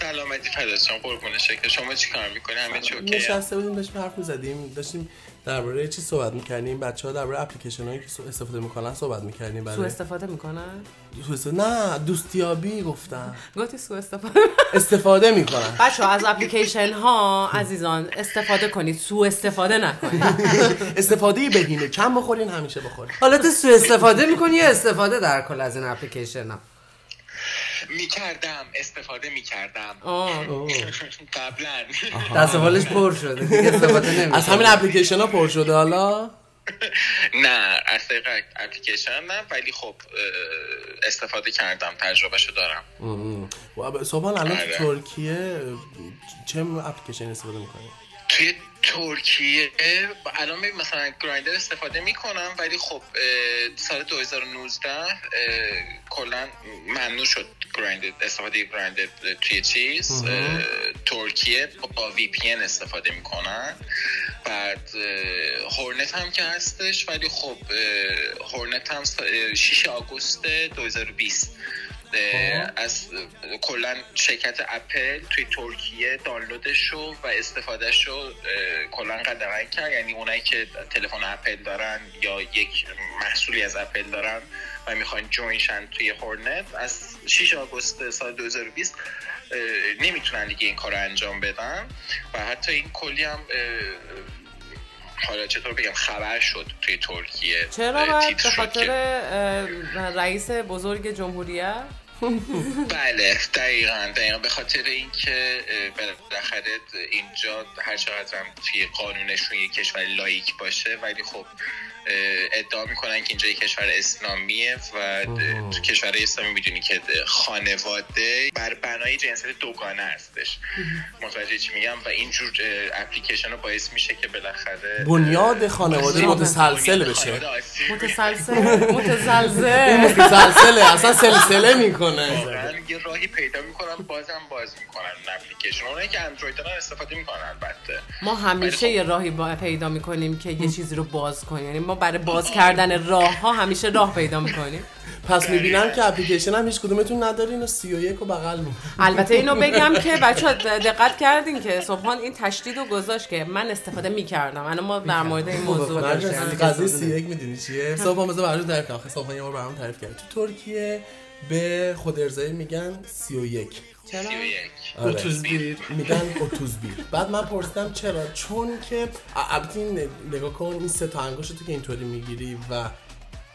سلامتی فدات قربون شکل شما چی کار می‌کنی؟ همه چی اوکیه نشسته بودیم داشتیم حرف می‌زدیم. داشتیم درباره چی صحبت می‌کردیم؟ بچه ها درباره اپلیکیشن هایی که سو- استفاده می‌کنن صحبت می‌کردیم. سو برای استفاده می‌کنن؟ سو است- نه دوستیابی گفتم. گفتی سو استفاده [LAUGHS] استفاده می‌کنن. بچه از اپلیکیشن ها عزیزان استفاده کنید. سو استفاده نکنید. [LAUGHS] استفاده بهینه کم بخورین؟ همیشه بخورین. حالا تو سو استفاده می‌کنی یا استفاده در کل از این اپلیکیشن ها می‌کردم استفاده می‌کردم. آه. قبلا. دست بالش پر شده. دیگه استفاده از همین اپلیکیشن ها پر شده حالا؟ نه از طریق اپلیکیشن نه ولی خب استفاده کردم تجربه شو دارم و سبحان الان آره. ترکیه چه اپلیکیشن استفاده می‌کنی؟ توی ترکیه الان مثلا گرایندر استفاده می‌کنم ولی خب سال 2019 اه، کلا ممنوع شد گرایندر استفاده گرایندر توی چیز ترکیه با وی پی استفاده می‌کنن. بعد هورنت هم که هستش ولی خب هورنت هم س- اه، 6 آگوست 2020 اه، از اه، کلا شرکت اپل توی ترکیه دانلودش رو و استفادهش رو کلا قدغن کرد. یعنی اونایی که تلفن اپل دارن یا یک محصولی از اپل دارن و می‌خوان join شن توی هورنت از 6 آگوست سال 2020 اه، نمی‌تونن دیگه این کار رو انجام بدن. و حتی این کلی هم حالا چطور بگم خبر شد توی ترکیه. چرا باید به خاطر رئیس بزرگ جمهوریت [LAUGHS] بله دقیقا دقیقا. به خاطر اینکه بالاخره اینجا هر چقدر هم توی قانونشون یک کشور لایک باشه ولی خب ادعا می‌کنن که اینجا یک کشور اسلامیه و تو کشور اسلامی می‌دونی که خانواده بر بنای جنسیت دوگانه هستش. متوجه چی میگم؟ و اینجور اپلیکیشن رو باعث میشه که بالاخره بنیاد خانواده متسلسل بشه. متسلسل. متزلزل [LAUGHS] متسلسله. اصلا سلسله می‌کنه. یه راهی پیدا می‌کنن بازم باز می‌کنن اون اپلیکیشن. اونایی که اندروید دارن استفاده می‌کنن البته ما همیشه ولی یه راهی با پیدا می‌کنیم که یه چیزی رو باز کنیم. یعنی ما برای باز کردن راه ها همیشه راه پیدا می‌کنیم پس می‌بینم که اپلیکیشن هم هیچ کدومتون ندارین و 31 و بغل می البته اینو بگم که بچه دقت کردین که صبحان این تشدید رو گذاشت که من استفاده می‌کردم. الان ما در مورد این موضوع نرجس، داشتیم قضیه 31 می‌دونی چیه؟ صبح مثلا براتون تعریف کنم آخه صبح یه بار برام تعریف کرد تو ترکیه به خود ارزایی میگن 31 چرا؟ 31 آره. اتوزبیر. میگن اتوزبیر. بعد من پرسیدم چرا؟ چون که البته نگاه کن این سه تا انگشت تو که اینطوری می‌گیری و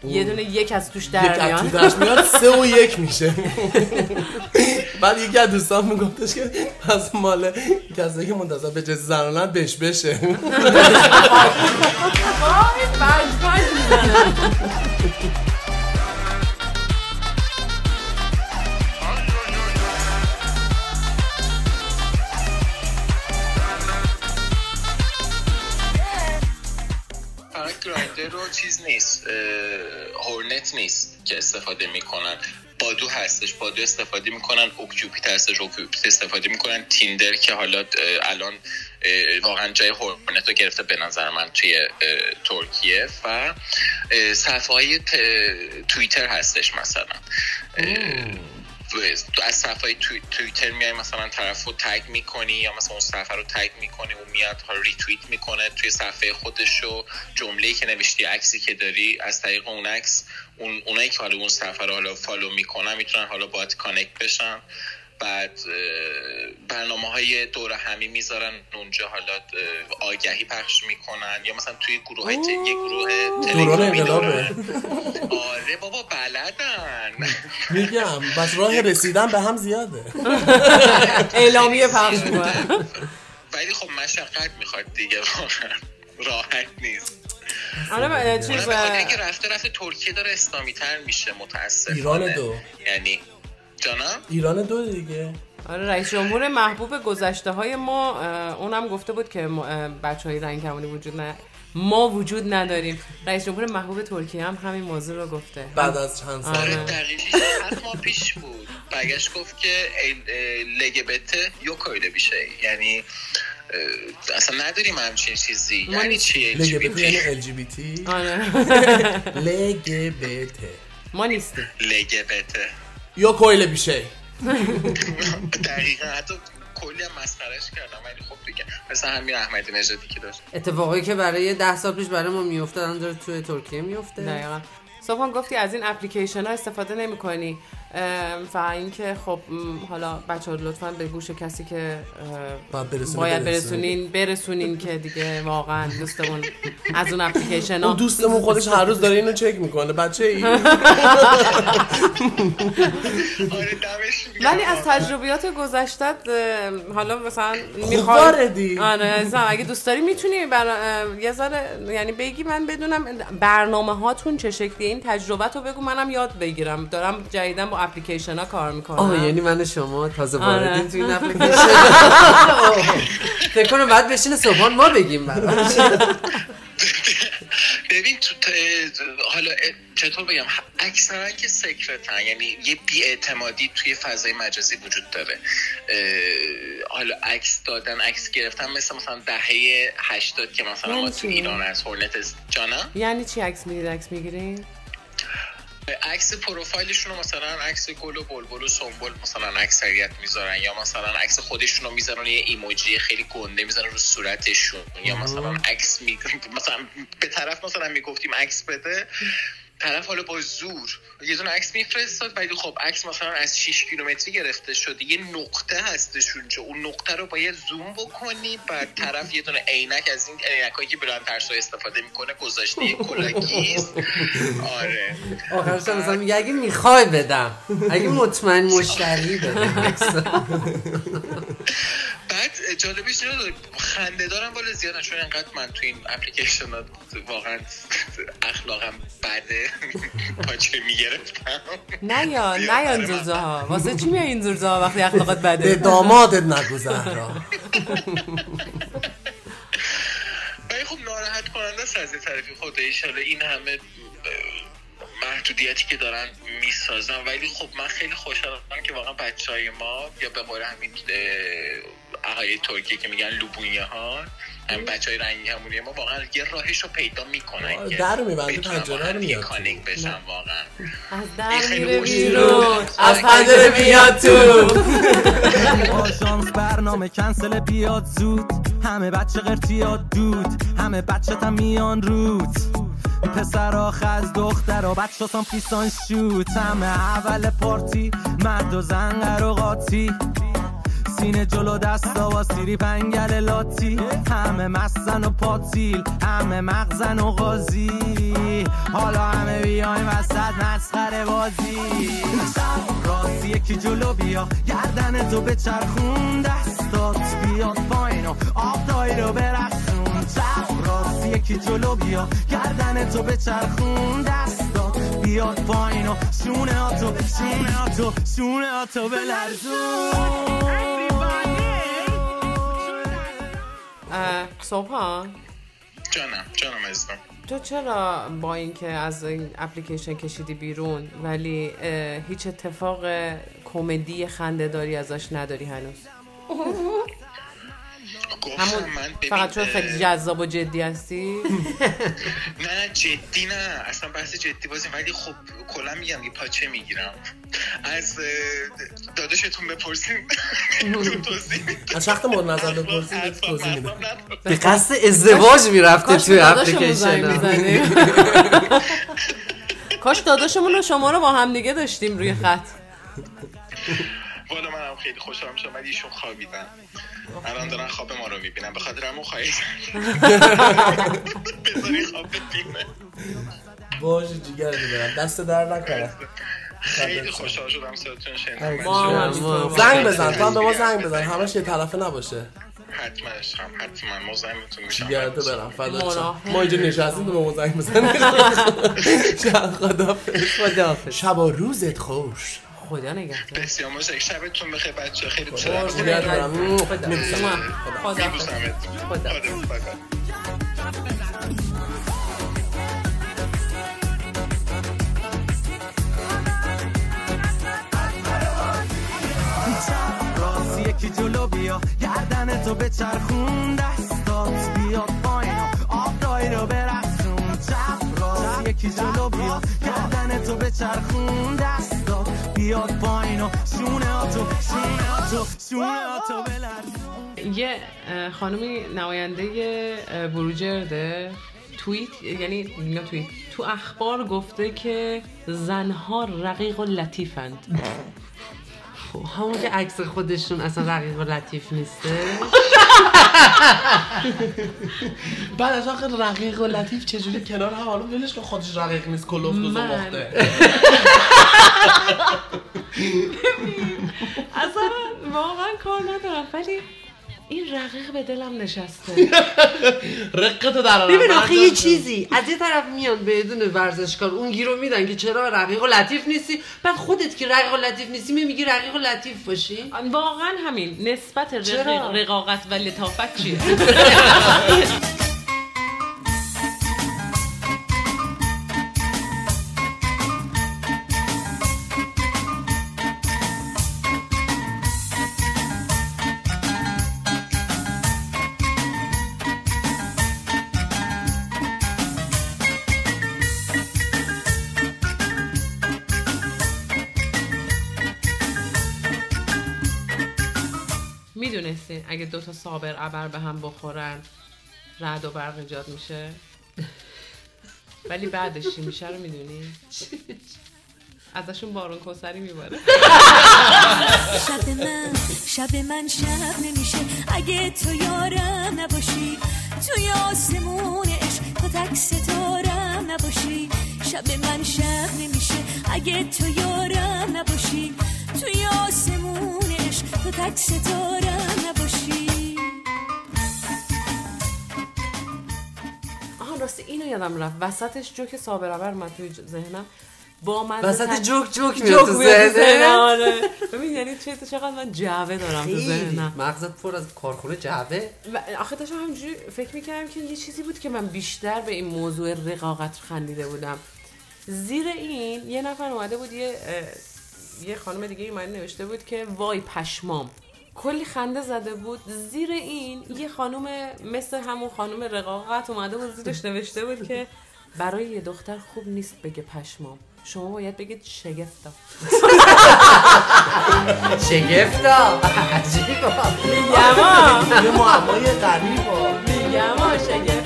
یه دونه یک از توش یک در از میاد. درش میاد سه و یک میشه. [LAUGHS] بعد یکی از دوستان میگفتش که پس مال کسایی که منتظر به جنس زنانن بش بشه. [LAUGHS] وای، Grindr رو چیز نیست هورنت نیست که استفاده می‌کنن. بادو هستش بادو استفاده می‌کنن OkCupid هستش OkCupid استفاده می‌کنن. تیندر که حالا الان واقعا جای هورنت رو گرفته به نظر من توی ترکیه و صفحه های توییتر هستش مثلا. تو از صفحه توی- توییتر میای مثلا طرف رو tag می‌کنی یا مثلا اون صفحه رو tag می‌کنی اون میاد ها ریتویت می‌کنه توی صفحه خودش رو. جمله که نوشتی عکسی که داری از طریق اون عکس اون اونایی که حالا اون صفحه رو حالا follow می‌کنن می‌تونن حالا باید connect بشن. بعد برنامه های دور همی می‌ذارن اونجا حالا آگهی پخش می‌کنن یا مثلا توی گروه های یه گروه تلگرامی. آره بابا بلدن. میگم بس راه رسیدن به هم زیاده. اعلامیه پخش می‌کنه ولی خب مشقت می‌خواد دیگه واقعا. راحت نیست. آره چیز اینکه رفته رفته ترکیه داره اسلامی تر میشه متاسفانه. ایران دو. یعنی جانم ایران دو دیگه. آره رئیس جمهور محبوب گذشته های ما اونم گفته بود که بچه های رنگ کمانی وجود نه ما وجود نداریم. رئیس جمهور محبوب ترکیه هم همین موضوع رو گفته. بعد از چند سال. آره. آره. ماه پیش بود. برگشت گفت که لگبته öyle bir şey یعنی اصلا نداریم همچین چیزی. ما یعنی چی لگبت یعنی LGBT ال جی بی تی آره. [LAUGHS] لگبت ما نیستیم. لگبته یا کویل بیشه. دقیقا. حتی کلی هم مسخرش کردم ولی خب دیگه. مثل همین احمدی نژادی که داشت. اتفاقی که برای ده سال پیش برای ما الان داره توی ترکیه میفته دقیقا. صبحان گفتی از این اپلیکیشن ها استفاده نمی کنی و اینکه خب حالا بچه ها لطفا به گوش کسی که باید برسونه باید. برسونین برسونین که دیگه واقعا دوستمون از اون اپلیکیشن اون ها دوستمون خودش هر روز داره اینو چک می‌کنه بچه ای؟ آره. ولی از تجربیات گذشتت حالا مثلا خوب می‌خوای آره عزیزم اگه دوست داری می‌تونی بر... یه ذره یعنی بگی من بدونم برنامه هاتون چه شکلیه. این تجربه رو بگو منم یاد بگیرم. دارم جدیدا با اپلیکیشن ها کار می‌کنم آه یعنی من و شما تازه آره. واردیم تو این [LAUGHS] اپلیکیشن. فکر کنم بعد بشین صبحان ما بگیم [LAUGHS] ببین تو حالا چطور بگم؟ اکثرا که سکرتن یعنی یه بیاعتمادی توی فضای مجازی وجود داره. حالا عکس دادن عکس گرفتن مثل مثلا دهه 80 که مثلا یعنی ما تو چی؟ ایران از هورنت جانا یعنی چی عکس می‌گیری؟ عکس می‌گیری؟ عکس پروفایلشون رو مثلا عکس گل و بلبل و سنبل مثلا اکثریت می‌ذارن یا مثلا عکس خودشون رو می‌ذارن یه ایموجی خیلی گنده می‌ذارن رو صورتشون یا مثلا عکس می... مثلا به طرف مثلا می‌گفتیم عکس بده. طرف حالا با زور یه دونه عکس میفرستاد ولی خب عکس مثلا از 6 کیلومتری گرفته شده یه نقطه هستش اونجا. اون نقطه رو باید زوم بکنی بعد طرف یه دونه عینک از این عینکایی که بلند ترسا استفاده می‌کنه گذاشته یه کلاگیز آره. آخرش مثلا میگه اگه می‌خوای بدم. اگه مطمئن مشتری بده [LAUGHS] بعد اینه داره خنده دارم بالا زیادن چون انقدر من تو این اپلیکیشن ها واقعا اخلاقم بده. پاچه می‌گرفتم. نه یا نه یا این زوزه ها. واسه چی میای این ها وقتی اخلاقت به بده دامادت نگو زهرا. ولی خب ناراحت کننده است از یه طرفی خود. ایشالا این همه محدودیتی که دارن می‌سازن. ولی خب من خیلی خوشحالم که واقعا بچه های ما یا به قول همین اه، اهای ترکیه که میگن لوبونیه ها هم بچه های رنگی همونی ما واقعا یه راهش رو پیدا می‌کنن که در می‌بنده، پنجره رو میاد تو. کانکت بشن واقعا. از در میره بیرون. بود. از پنجره بیاد تو. آژانس برنامه کنسل بیاد زود. همه بچه قرتیات دود. همه بچه تا میان روت پسرا خز دخترا بچه سان پیسان شوت همه اول پارتی مرد و زن و قاطی سینه جلو دستا با سیری پنگل لاتی. همه مستن و پاتیل همه مغزن و غازی حالا همه بیایم وسط مسخره بازی. راستی یکی جلو بیا گردن تو به چرخون دستات. بیاد پایین و آب دایی رو برسون چپ راستی یکی جلو بیا گردن تو به چرخون دستات. بیاد پایین و شونه ها تو شونه ها تو شونه ها تو اه، صبحان جانم جانم عزیزم. تو چرا با اینکه از این اپلیکیشن کشیدی بیرون ولی هیچ اتفاق کمدی خنده داری ازش نداری هنوز؟ [LAUGHS] همون من ببین، فقط چون خیلی جذاب و جدی هستی؟ [LAUGHS] نه جدی نه. اصلا بحث جدی بازی ولی خب کلا میگم یه پاچه می‌گیرم. از داداشتون بپرسیم. [LAUGHS] از وقت مورد نظر بپرسیم توضیح نداره. به قصد ازدواج می‌رفته توی اپلیکیشن. [LAUGHS] کاش داداشمون و شما رو با هم دیگه داشتیم روی خط. والا منم خیلی خوشحالم شدم ولی ایشون خوابیدن الان دارن خواب ما رو می‌بینن. به خاطر همون خواهی بذاری خواب ببینه. باشه جیگر برم. دست در نکنه. خیلی خوشحال شدم صداتون شنیدم. ما. زنگ بزن تو هم به ما زنگ بزن. همش یه طرفه نباشه. حتمش هم حتما. مزاحمتون میشم. جیگرتو برم. فدا مراحل. شم. ما اینجا نشستیم تو به ما زنگ بزن [LAUGHS] [LAUGHS] خدا خداحافظ. شب و روزت خوش. خدا نگهدار. بسیار مشترک شبتون بخیر بچه خیلی. خدا میبوسمت خدا. خدا. راستی یکی جلو بیا. گردن تو به چرخون دستات بیاد پایین. و آب دایی رو برسون. چپ راستی یکی جلو بیا. گردن تو به چرخون دستات بیاد پایین و شونه ها تو شونه ها تو شونه ها تو بلرزون یه خانمی نماینده بروجرده توییت یعنی میگم توییت. تو اخبار گفته که زنها رقیق و لطیفند. خب، همون که عکس خودشون اصلا رقیق و لطیف نیسته. بعد از آخر رقیق و لطیف چجوری کنار هم؟ حالا ولش کن خودش رقیق نیست کلوفت و اصلا واقعا کار ندارم ولی این رقیق به دلم نشسته. رقه تو در ببین آرام. آخه یه چیزی از یه طرف میان بدون ورزشکار اون گیرو میدن که چرا رقیق و لطیف نیستی؟ بعد خودت که رقیق و لطیف نیستی می میگی رقیق و لطیف باشی؟ واقعا همین نسبت؟ رقیق رقاقت و لطافت چیه؟ [LAUGHS] اگه دو تا صابر ابر به هم بخورن رعد و برق ایجاد میشه؟ ولی بعدش چی میشه رو می‌دونی؟ ازشون بارون کوسری میباره. شب من شب من شب نمیشه. اگه تو یارم نباشی توی آسمون عشق تو تک ستارم نباشی. شب من شب نمیشه. اگه تو یارم نباشی توی آسمون عشق تو تک ستارم نباشی. آها راستی اینو یادم رفت. وسطش جوک صابر ابر من توی ذهنم. با من وسط جوک جوک میاد جوک تو میاد تو ذهنت؟ ذهنم، آره. ببین یعنی چه چقدر من جعبه دارم تو ذهنم. مغزت پر از کارخونه جعبه. و آخه داشتم همینجوری فکر می‌کردم که یه چیزی بود که من بیشتر به این موضوع رقاقت خندیده بودم. زیر این یه نفر اومده بود یه یه خانم دیگه اومده نوشته بود که وای پشمام. کلی خنده زده بود. زیر این یه خانم مثل همون خانم رقاقت اومده بود زیرش نوشته بود که برای یه دختر خوب نیست بگه پشمام. شما باید بگید شگفتا. [LAUGHS] شگفتا؟ عجیبا. میگم یه معمای غریب ها. میگم شگفتا.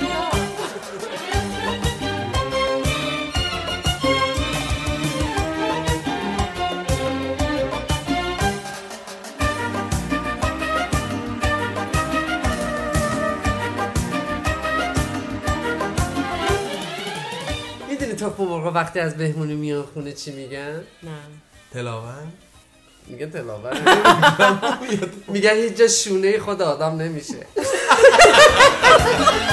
موقع وقتی از بهمونی میان خونه چی میگن؟ نه. تلاون میگن تلاور [LAUGHS] میگن هیچ جا شونه خود آدم نمیشه. [LAUGHS]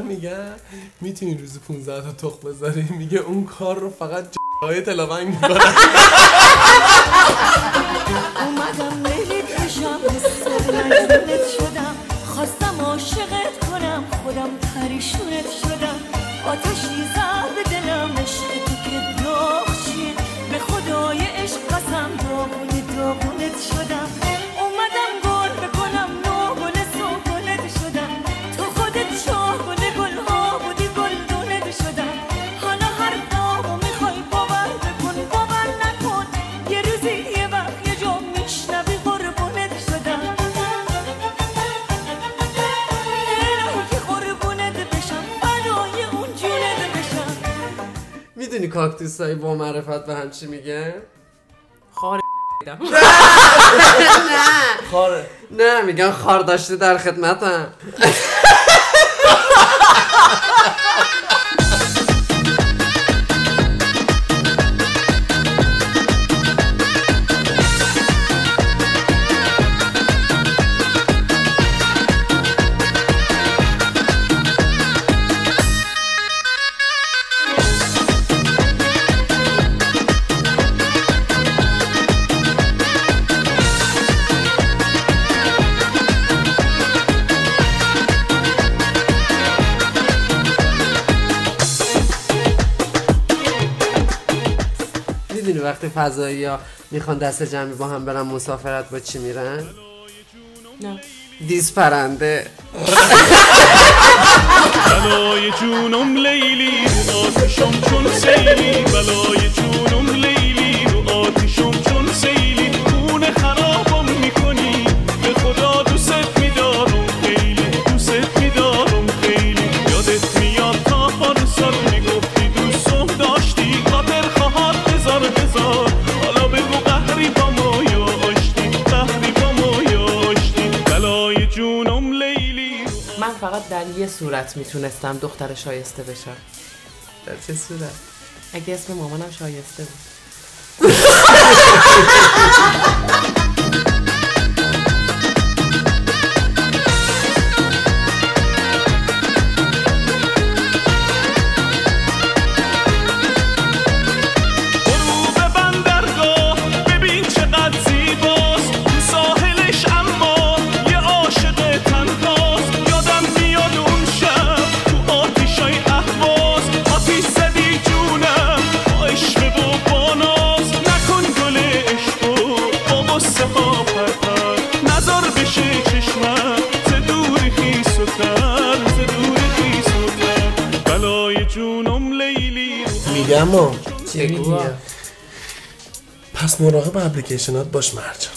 به مرغه میگن می‌تونی روز 15 تا تخم بذاری؟ میگه اون کار رو فقط های تلاونگ می‌کنه. اومدم لیلیت بشم مجنونت شدم. خواستم عاشقت کنم خودم پریشونت شدم. آتشی کاکتوس های با معرفت به هم چی میگن خار [LAUGHS] خاره نه میگن خار داشته در خدمتم. وقتی فضایی ها می‌خوان دست جمعی با هم برن مسافرت با چی میرن؟ نه. دیز پرنده. بلای جونم لیلی رو آتشم چون سیلی. بلای جونم لیلی رو آتشم چون صورت می‌تونستم دختر شایسته بشم. در چه صورت؟ اگه اسم مامانم شایسته بود. [LAUGHS] میگم و چی میگی؟ پس مراقب اپلیکیشنات باش مرجان.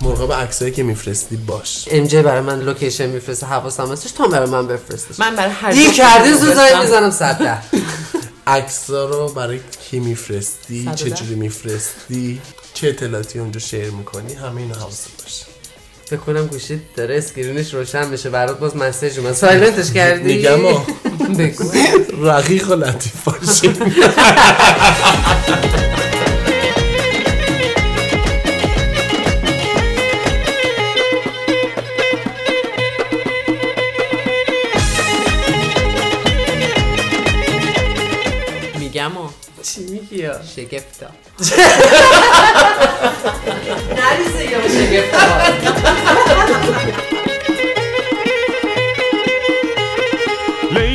مراقب عکسایی که میفرستی باش. ام جی برای من لوکیشن میفرسته حواسم هستش تا برای من بفرستش. من برای هر دیر کردی. زوزایی می‌زنم صد ده. [LAUGHS] عکسا رو برای کی میفرستی؟ صد و چه ده. جوری میفرستی؟ چه اطلاعاتی اونجا شیر می‌کنی؟ همه اینو حواست باشه. فکر کنم گوشید داره اسکرینش روشن میشه. برات باز مسیج اومد. سایلنتش کردی؟ میگم [LAUGHS] رقیق و لطیف باشی. میگم و چی میگی شگفتا. [LAUGHS]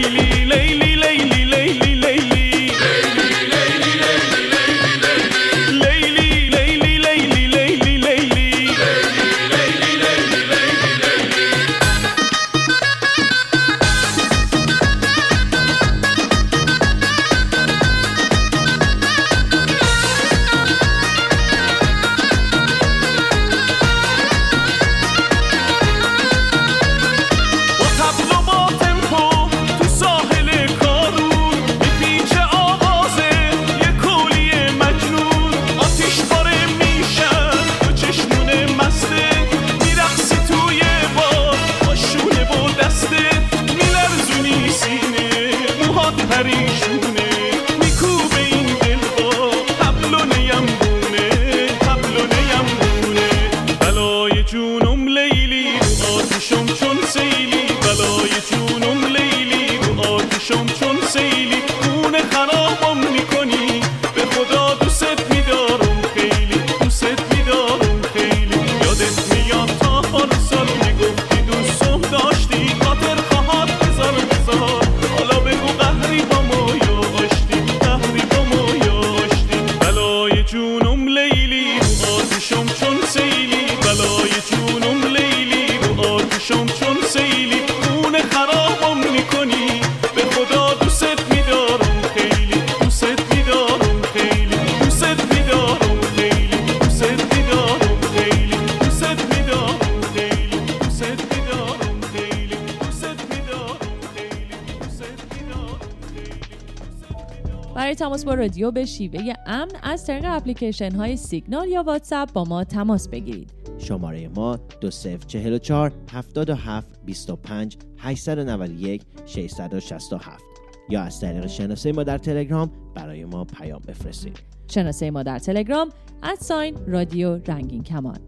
Leila, Leila. رادیو به شیوه امن از طریق اپلیکیشن های سیگنال یا واتساپ با ما تماس بگیرید. شماره ما 2044 77 25 891 667 یا از طریق شناسه ما در تلگرام برای ما پیام بفرستید. شناسه ما در تلگرام ادساین رادیو رنگین کمان